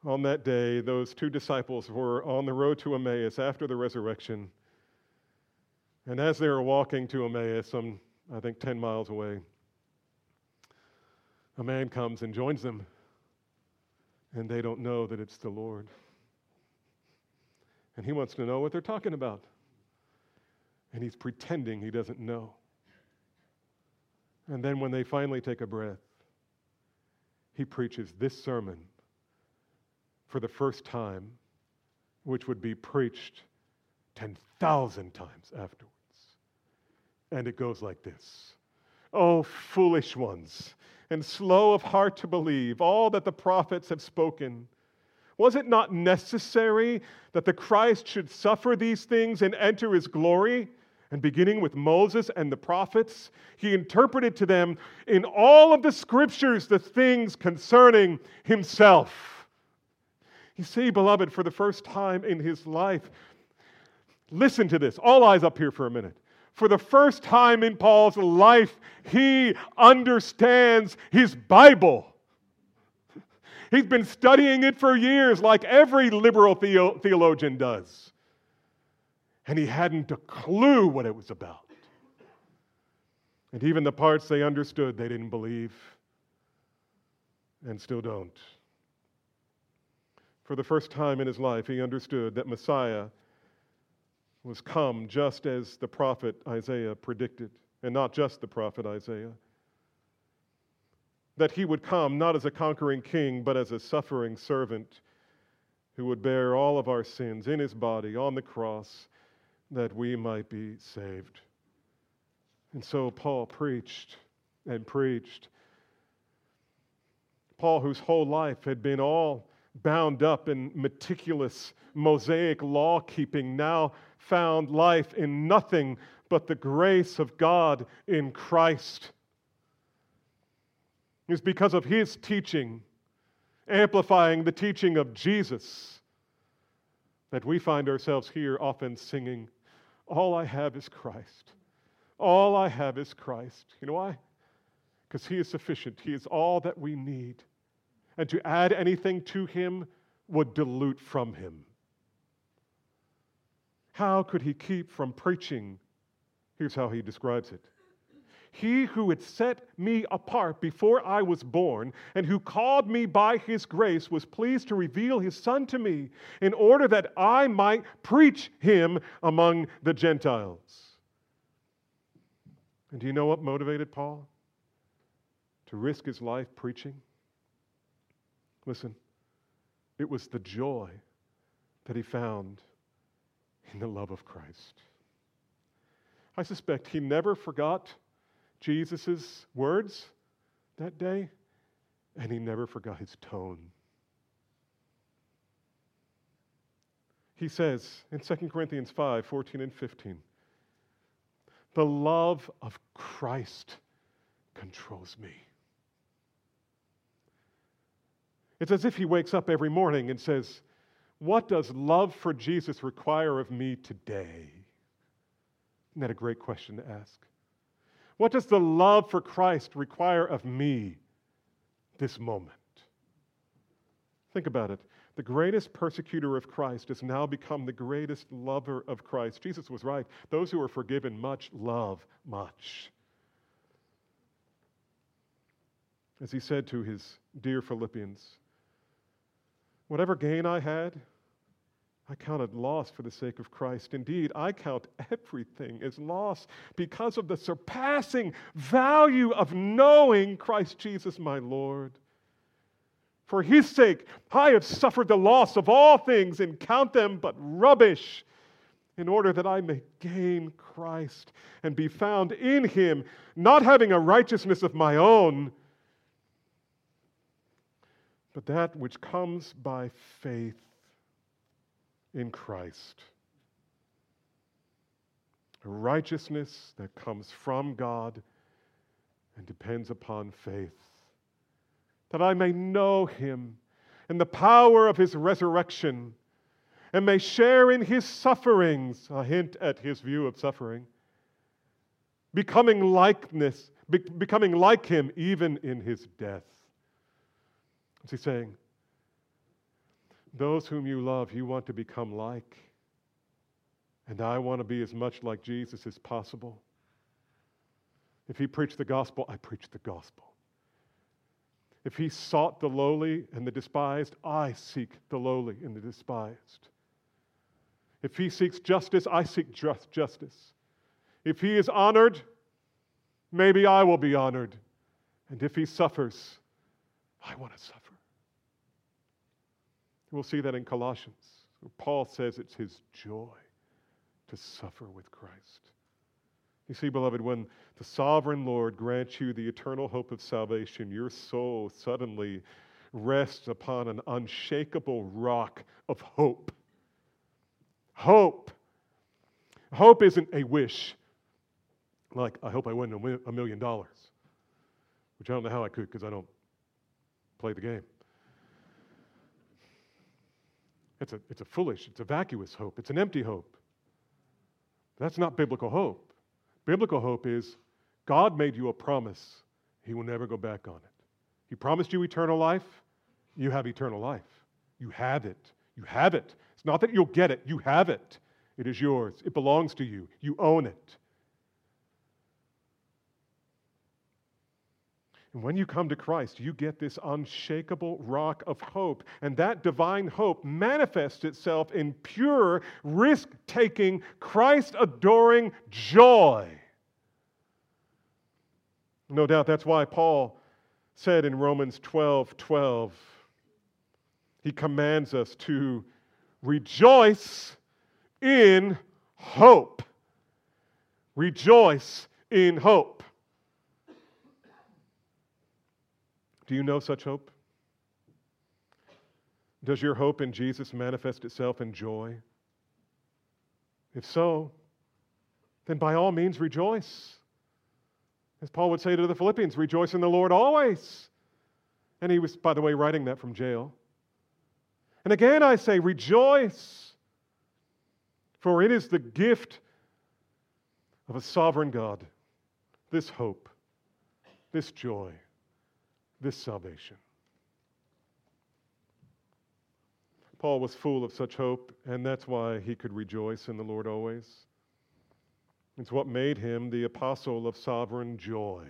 on that day, those two disciples were on the road to Emmaus after the resurrection. And as they were walking to Emmaus, some, I think, 10 miles away, a man comes and joins them, and they don't know that it's the Lord. And he wants to know what they're talking about. And he's pretending he doesn't know. And then when they finally take a breath, he preaches this sermon for the first time, which would be preached 10,000 times afterwards. And it goes like this Oh, foolish ones, and slow of heart to believe all that the prophets have spoken. Was it not necessary that the Christ should suffer these things and enter his glory? And beginning with Moses and the prophets, he interpreted to them in all of the scriptures the things concerning himself. You see, beloved, for the first time in his life, listen to this. All eyes up here for a minute. For the first time in Paul's life, he understands his Bible. He's been studying it for years, like every liberal theo- theologian does. And he hadn't a clue what it was about. And even the parts they understood, they didn't believe and still don't. For the first time in his life, he understood that Messiah was come just as the prophet Isaiah predicted, and not just the prophet Isaiah. That he would come not as a conquering king, but as a suffering servant who would bear all of our sins in his body on the cross that we might be saved. And so Paul preached and preached. Paul, whose whole life had been all bound up in meticulous Mosaic law keeping, now found life in nothing but the grace of God in Christ. Was because of his teaching, amplifying the teaching of Jesus, that we find ourselves here often singing, All I have is Christ. All I have is Christ. You know why? Because he is sufficient, he is all that we need and to add anything to him would dilute from him. How could he keep from preaching? Here's how he describes it. He who had set me apart before I was born and who called me by his grace was pleased to reveal his Son to me in order that I might preach him among the Gentiles. And do you know what motivated Paul to risk his life preaching? Listen, it was the joy that he found in the love of Christ. I suspect he never forgot Jesus' words that day, and he never forgot his tone. He says in 2 Corinthians 5 14 and 15, the love of Christ controls me. It's as if he wakes up every morning and says, What does love for Jesus require of me today? Isn't that a great question to ask? What does the love for Christ require of me this moment? Think about it. The greatest persecutor of Christ has now become the greatest lover of Christ. Jesus was right. Those who are forgiven much love much. As he said to his dear Philippians, Whatever gain I had, I counted loss for the sake of Christ. Indeed, I count everything as loss because of the surpassing value of knowing Christ Jesus my Lord. For his sake, I have suffered the loss of all things and count them but rubbish, in order that I may gain Christ and be found in him, not having a righteousness of my own but that which comes by faith in Christ. A righteousness that comes from God and depends upon faith. That I may know him and the power of his resurrection and may share in his sufferings, a hint at his view of suffering, becoming likeness, be- becoming like him even in his death. What's he saying? Those whom you love, you want to become like. And I want to be as much like Jesus as possible. If he preached the gospel, I preach the gospel. If he sought the lowly and the despised, I seek the lowly and the despised. If he seeks justice, I seek just justice. If he is honored, maybe I will be honored. And if he suffers, I want to suffer. We'll see that in Colossians. Paul says it's his joy to suffer with Christ. You see, beloved, when the sovereign Lord grants you the eternal hope of salvation, your soul suddenly rests upon an unshakable rock of hope. Hope. Hope isn't a wish, like, I hope I win a million dollars, which I don't know how I could because I don't play the game. It's a, it's a foolish, it's a vacuous hope, it's an empty hope. That's not biblical hope. Biblical hope is God made you a promise, He will never go back on it. He promised you eternal life, you have eternal life. You have it. You have it. It's not that you'll get it, you have it. It is yours, it belongs to you. You own it. And when you come to Christ, you get this unshakable rock of hope. And that divine hope manifests itself in pure, risk taking, Christ adoring joy. No doubt that's why Paul said in Romans 12 12, he commands us to rejoice in hope. Rejoice in hope. Do you know such hope? Does your hope in Jesus manifest itself in joy? If so, then by all means rejoice. As Paul would say to the Philippians, rejoice in the Lord always. And he was, by the way, writing that from jail. And again I say, rejoice, for it is the gift of a sovereign God, this hope, this joy, this salvation. Paul was full of such hope, and that's why he could rejoice in the Lord always. It's what made him the apostle of sovereign joy.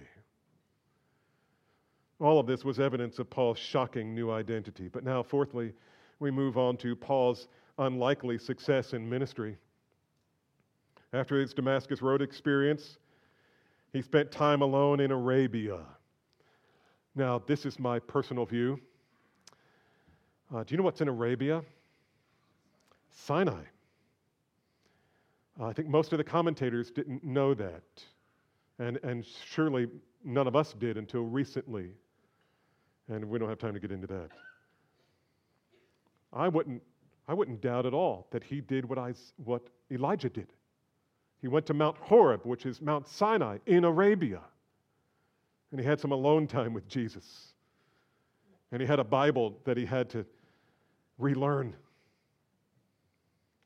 All of this was evidence of Paul's shocking new identity. But now, fourthly, we move on to Paul's unlikely success in ministry. After his Damascus Road experience, he spent time alone in Arabia. Now, this is my personal view. Uh, do you know what's in Arabia? Sinai. Uh, I think most of the commentators didn't know that. And, and surely none of us did until recently. And we don't have time to get into that. I wouldn't, I wouldn't doubt at all that he did what, I, what Elijah did. He went to Mount Horeb, which is Mount Sinai in Arabia. And he had some alone time with Jesus. And he had a Bible that he had to relearn.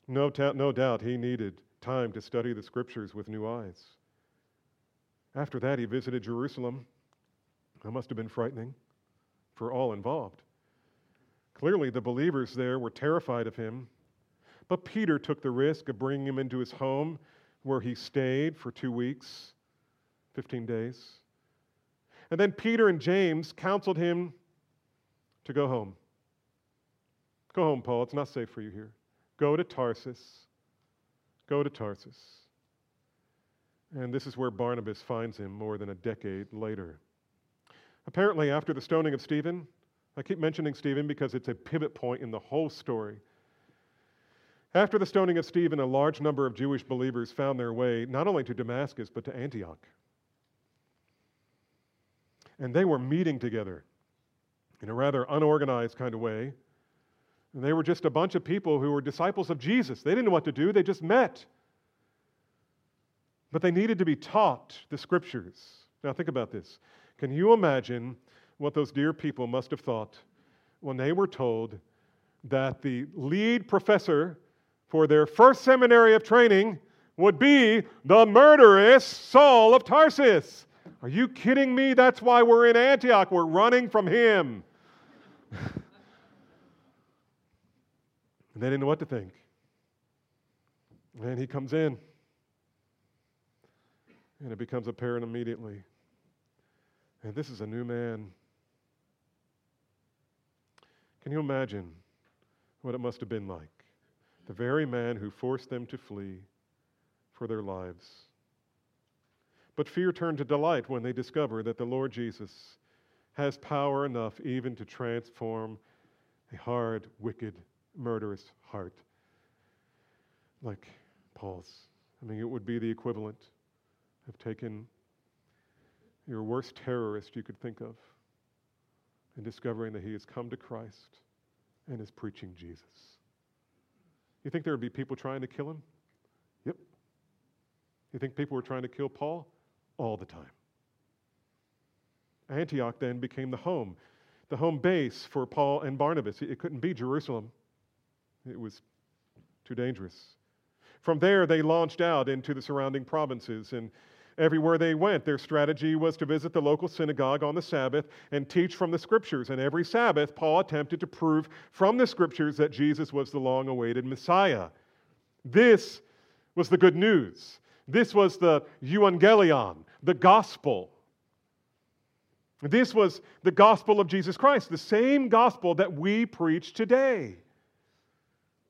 No, ta- no doubt he needed time to study the scriptures with new eyes. After that, he visited Jerusalem. That must have been frightening for all involved. Clearly, the believers there were terrified of him. But Peter took the risk of bringing him into his home where he stayed for two weeks, 15 days. And then Peter and James counseled him to go home. Go home, Paul. It's not safe for you here. Go to Tarsus Go to Tarsus. And this is where Barnabas finds him more than a decade later. Apparently, after the stoning of Stephen, I keep mentioning Stephen because it's a pivot point in the whole story. After the stoning of Stephen, a large number of Jewish believers found their way not only to Damascus, but to Antioch. And they were meeting together in a rather unorganized kind of way and they were just a bunch of people who were disciples of Jesus. They didn't know what to do, they just met. But they needed to be taught the scriptures. Now, think about this. Can you imagine what those dear people must have thought when they were told that the lead professor for their first seminary of training would be the murderous Saul of Tarsus? Are you kidding me? That's why we're in Antioch. We're running from him. And they didn't know what to think. And he comes in, and it becomes apparent immediately. And this is a new man. Can you imagine what it must have been like? The very man who forced them to flee for their lives. But fear turned to delight when they discover that the Lord Jesus has power enough even to transform a hard, wicked murderous heart like Paul's. I mean, it would be the equivalent of taking your worst terrorist you could think of and discovering that he has come to Christ and is preaching Jesus. You think there would be people trying to kill him? Yep. You think people were trying to kill Paul? All the time. Antioch then became the home, the home base for Paul and Barnabas. It couldn't be Jerusalem. It was too dangerous. From there, they launched out into the surrounding provinces. And everywhere they went, their strategy was to visit the local synagogue on the Sabbath and teach from the scriptures. And every Sabbath, Paul attempted to prove from the scriptures that Jesus was the long awaited Messiah. This was the good news. This was the euangelion, the gospel. This was the gospel of Jesus Christ, the same gospel that we preach today.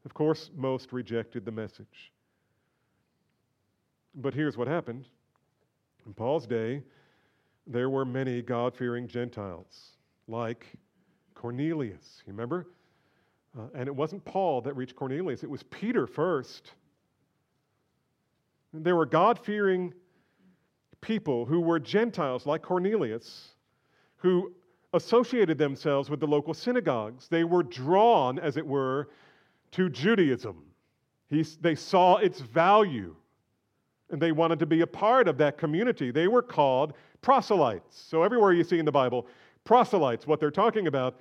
Of course, most rejected the message. But here's what happened. In Paul's day, there were many God fearing Gentiles, like Cornelius. You remember? Uh, and it wasn't Paul that reached Cornelius, it was Peter first. There were God fearing people who were Gentiles like Cornelius who associated themselves with the local synagogues. They were drawn, as it were, to Judaism. He, they saw its value and they wanted to be a part of that community. They were called proselytes. So, everywhere you see in the Bible, proselytes, what they're talking about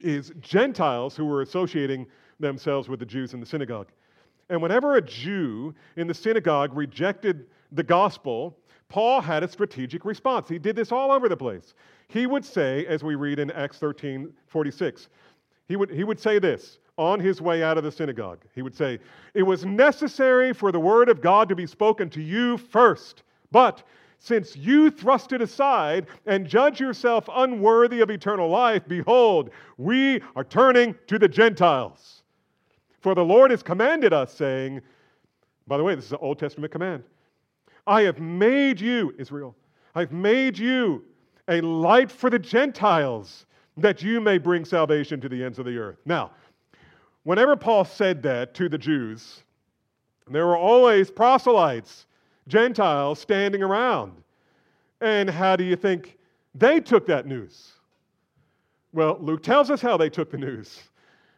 is Gentiles who were associating themselves with the Jews in the synagogue. And whenever a Jew in the synagogue rejected the gospel, Paul had a strategic response. He did this all over the place. He would say, as we read in Acts 13 46, he would, he would say this on his way out of the synagogue. He would say, It was necessary for the word of God to be spoken to you first, but since you thrust it aside and judge yourself unworthy of eternal life, behold, we are turning to the Gentiles. For the Lord has commanded us, saying, by the way, this is an Old Testament command I have made you, Israel, I've made you a light for the Gentiles, that you may bring salvation to the ends of the earth. Now, whenever Paul said that to the Jews, there were always proselytes, Gentiles, standing around. And how do you think they took that news? Well, Luke tells us how they took the news.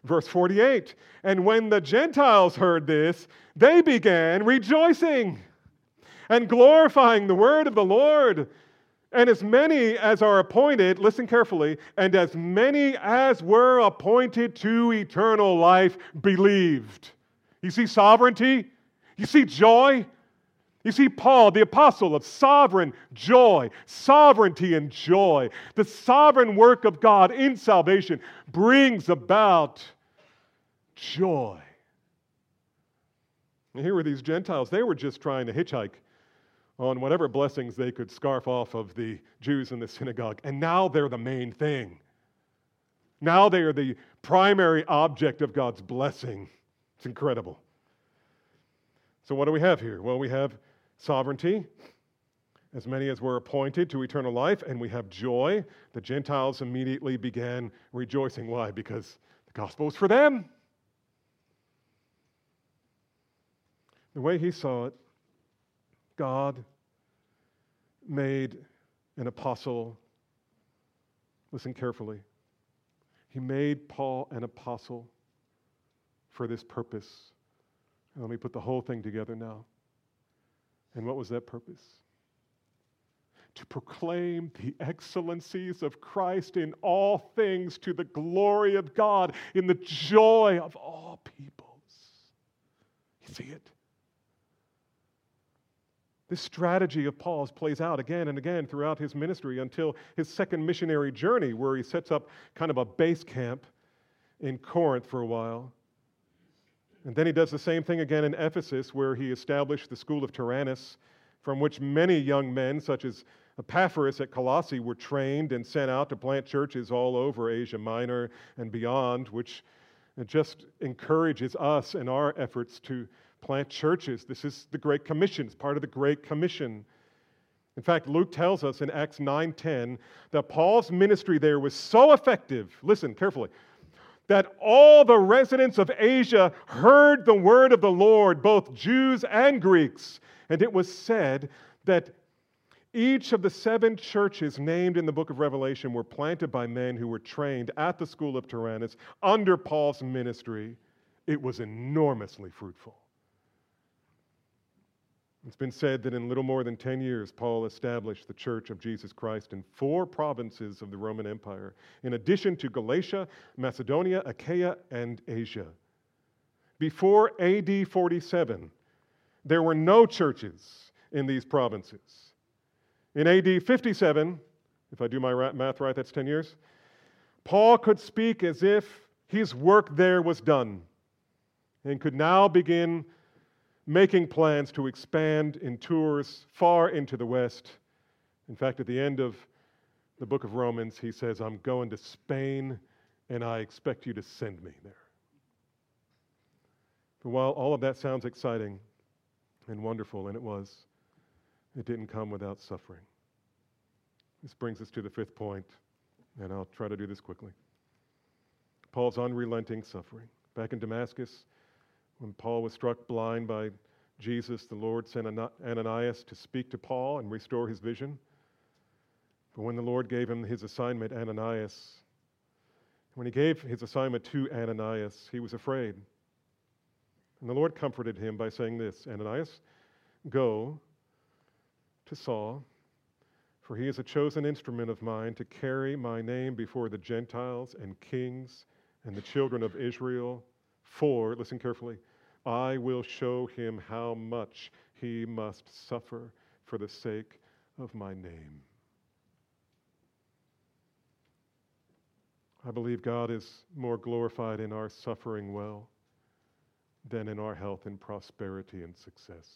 Verse 48 And when the Gentiles heard this, they began rejoicing and glorifying the word of the Lord. And as many as are appointed, listen carefully, and as many as were appointed to eternal life believed. You see sovereignty? You see joy? You see, Paul, the apostle of sovereign joy, sovereignty and joy, the sovereign work of God in salvation brings about joy. And here were these Gentiles. They were just trying to hitchhike on whatever blessings they could scarf off of the Jews in the synagogue. And now they're the main thing. Now they are the primary object of God's blessing. It's incredible. So, what do we have here? Well, we have sovereignty, as many as were appointed to eternal life, and we have joy. The Gentiles immediately began rejoicing. Why? Because the gospel was for them. The way he saw it, God made an apostle. Listen carefully. He made Paul an apostle for this purpose. And let me put the whole thing together now. And what was that purpose? To proclaim the excellencies of Christ in all things to the glory of God, in the joy of all peoples. You see it? This strategy of Paul's plays out again and again throughout his ministry until his second missionary journey, where he sets up kind of a base camp in Corinth for a while. And then he does the same thing again in Ephesus, where he established the school of Tyrannus, from which many young men, such as Epaphras at Colossae, were trained and sent out to plant churches all over Asia Minor and beyond, which just encourages us in our efforts to plant churches. This is the Great Commission. It's part of the Great Commission. In fact, Luke tells us in Acts 9:10 that Paul's ministry there was so effective. Listen carefully. That all the residents of Asia heard the word of the Lord, both Jews and Greeks. And it was said that each of the seven churches named in the book of Revelation were planted by men who were trained at the school of Tyrannus under Paul's ministry. It was enormously fruitful. It's been said that in little more than 10 years, Paul established the Church of Jesus Christ in four provinces of the Roman Empire, in addition to Galatia, Macedonia, Achaia, and Asia. Before AD 47, there were no churches in these provinces. In AD 57, if I do my math right, that's 10 years, Paul could speak as if his work there was done and could now begin making plans to expand in tours far into the West. In fact, at the end of the book of Romans, he says, I'm going to Spain and I expect you to send me there. But while all of that sounds exciting and wonderful, and it was, it didn't come without suffering. This brings us to the fifth point, and I'll try to do this quickly. Paul's unrelenting suffering. Back in Damascus, when Paul was struck blind by Jesus, the Lord sent Ananias to speak to Paul and restore his vision. But when the Lord gave him his assignment, Ananias, when he gave his assignment to Ananias, he was afraid. And the Lord comforted him by saying this Ananias, go to Saul, for he is a chosen instrument of mine to carry my name before the Gentiles and kings and the children of Israel. For, listen carefully, I will show him how much he must suffer for the sake of my name. I believe God is more glorified in our suffering well than in our health and prosperity and success.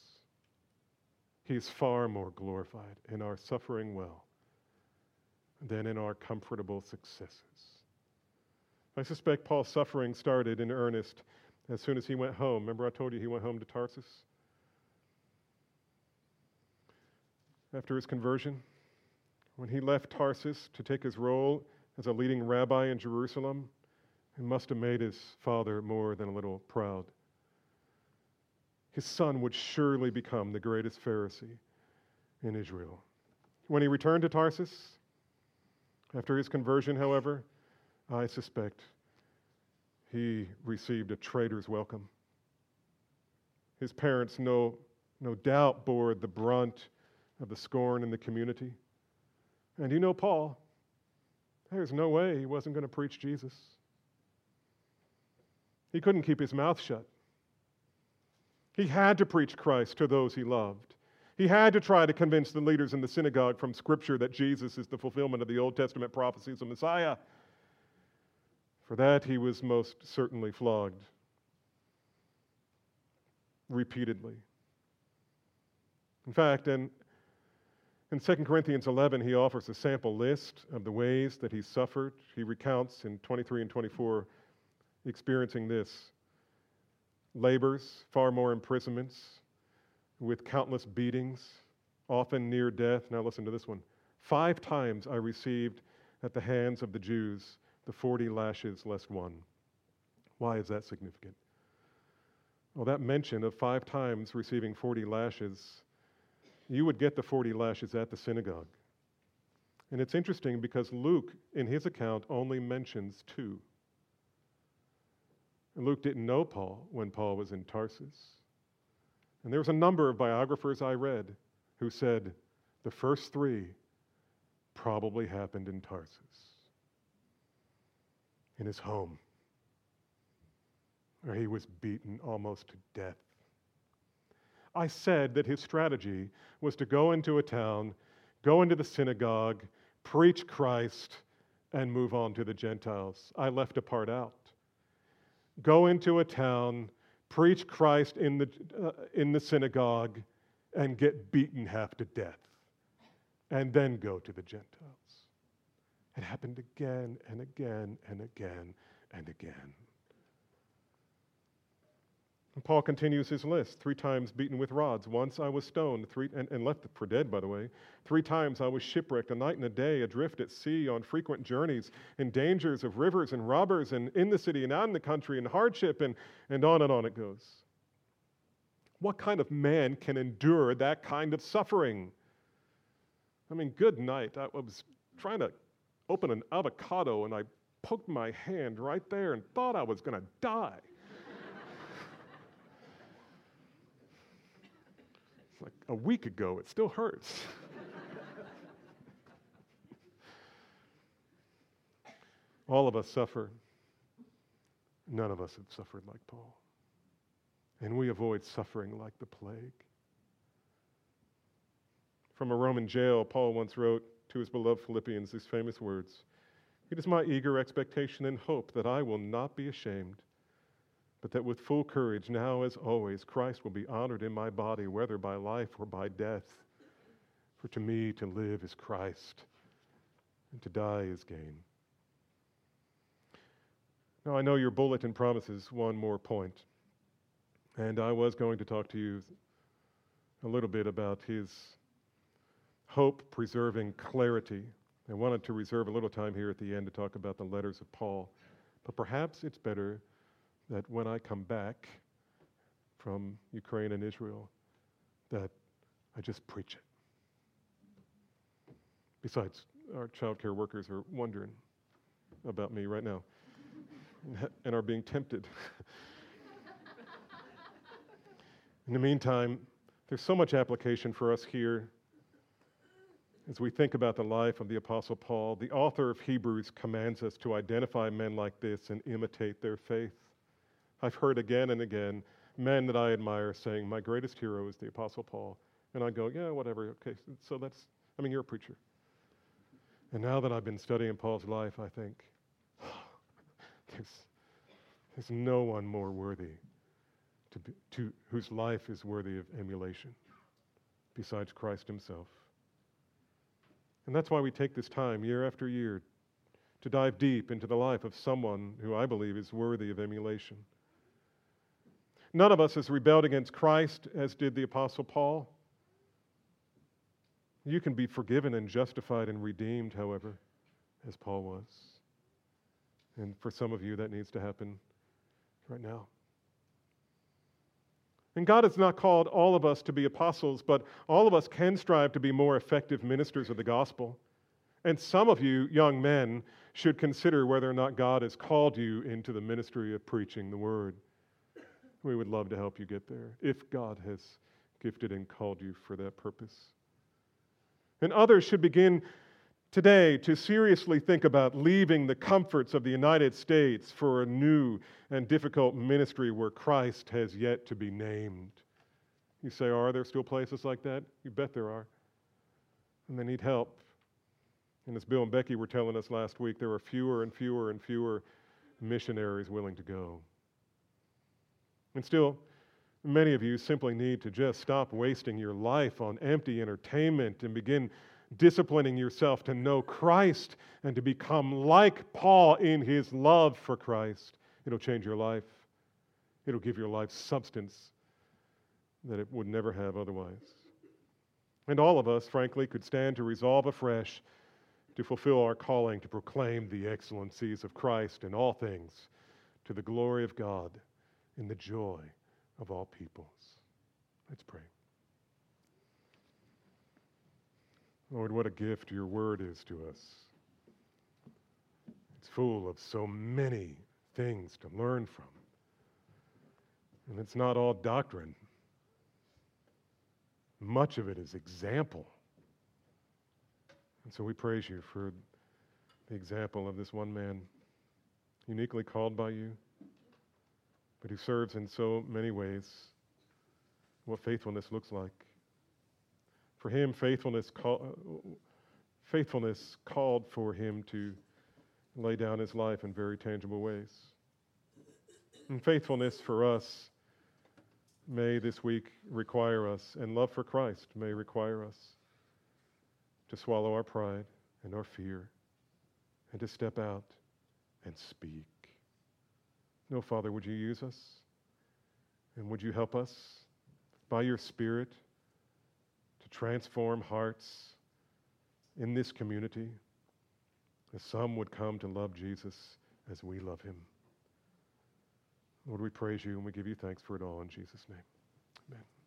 He's far more glorified in our suffering well than in our comfortable successes. I suspect Paul's suffering started in earnest as soon as he went home. Remember, I told you he went home to Tarsus? After his conversion, when he left Tarsus to take his role as a leading rabbi in Jerusalem, it must have made his father more than a little proud. His son would surely become the greatest Pharisee in Israel. When he returned to Tarsus, after his conversion, however, I suspect he received a traitor's welcome. His parents, no, no doubt, bore the brunt of the scorn in the community. And you know, Paul, there's no way he wasn't going to preach Jesus. He couldn't keep his mouth shut. He had to preach Christ to those he loved. He had to try to convince the leaders in the synagogue from Scripture that Jesus is the fulfillment of the Old Testament prophecies of Messiah. For that he was most certainly flogged repeatedly. In fact, in, in 2 Corinthians 11, he offers a sample list of the ways that he suffered. He recounts in 23 and 24 experiencing this labors, far more imprisonments, with countless beatings, often near death. Now, listen to this one. Five times I received at the hands of the Jews the 40 lashes less one. Why is that significant? Well, that mention of five times receiving 40 lashes, you would get the 40 lashes at the synagogue. And it's interesting because Luke, in his account, only mentions two. Luke didn't know Paul when Paul was in Tarsus. And there was a number of biographers I read who said the first three probably happened in Tarsus in his home, where he was beaten almost to death. I said that his strategy was to go into a town, go into the synagogue, preach Christ, and move on to the Gentiles. I left a part out. Go into a town, preach Christ in the, uh, in the synagogue, and get beaten half to death, and then go to the Gentiles. It happened again and again and again and again. And Paul continues his list. Three times beaten with rods. Once I was stoned, three, and, and left for dead, by the way. Three times I was shipwrecked, a night and a day, adrift at sea, on frequent journeys, in dangers of rivers and robbers, and in the city and out in the country, in hardship, and, and on and on it goes. What kind of man can endure that kind of suffering? I mean, good night. I was trying to opened an avocado and I poked my hand right there and thought I was going to die. it's like a week ago, it still hurts. All of us suffer. None of us have suffered like Paul. And we avoid suffering like the plague. From a Roman jail, Paul once wrote to his beloved Philippians these famous words It is my eager expectation and hope that I will not be ashamed, but that with full courage, now as always, Christ will be honored in my body, whether by life or by death. For to me to live is Christ, and to die is gain. Now, I know your bulletin promises one more point, and I was going to talk to you a little bit about his hope preserving clarity. I wanted to reserve a little time here at the end to talk about the letters of Paul, but perhaps it's better that when I come back from Ukraine and Israel, that I just preach it. Besides, our child care workers are wondering about me right now and are being tempted. In the meantime, there's so much application for us here as we think about the life of the Apostle Paul. The author of Hebrews commands us to identify men like this and imitate their faith. I've heard again and again men that I admire saying, My greatest hero is the Apostle Paul. And I go, Yeah, whatever. Okay, so that's, I mean, you're a preacher. And now that I've been studying Paul's life, I think, there's, there's no one more worthy to, be, to whose life is worthy of emulation besides Christ himself. And that's why we take this time year after year to dive deep into the life of someone who I believe is worthy of emulation. None of us has rebelled against Christ as did the Apostle Paul. You can be forgiven and justified and redeemed, however, as Paul was. And for some of you, that needs to happen right now. And God has not called all of us to be apostles, but all of us can strive to be more effective ministers of the gospel. And some of you, young men, should consider whether or not God has called you into the ministry of preaching the word. We would love to help you get there if God has gifted and called you for that purpose. And others should begin today to seriously think about leaving the comforts of the United States for a new and difficult ministry where Christ has yet to be named. You say, Are there still places like that? You bet there are. And they need help. And as Bill and Becky were telling us last week, there are fewer and fewer and fewer missionaries willing to go. And still, many of you simply need to just stop wasting your life on empty entertainment and begin disciplining yourself to know Christ and to become like Paul in his love for Christ. It'll change your life, it'll give your life substance that it would never have otherwise. And all of us, frankly, could stand to resolve afresh to fulfill our calling to proclaim the excellencies of Christ in all things to the glory of God in the joy of all peoples. Let's pray. Lord, what a gift your word is to us. It's full of so many things to learn from. And it's not all doctrine, much of it is example. And so we praise you for the example of this one man, uniquely called by you, but who serves in so many ways what faithfulness looks like. For him, faithfulness, call, faithfulness called for him to lay down his life in very tangible ways. And faithfulness for us may this week require us, and love for Christ may require us to swallow our pride and our fear and to step out and speak. No, Father, would you use us? And would you help us by your Spirit? Transform hearts in this community as some would come to love Jesus as we love him. Lord, we praise you and we give you thanks for it all in Jesus' name. Amen.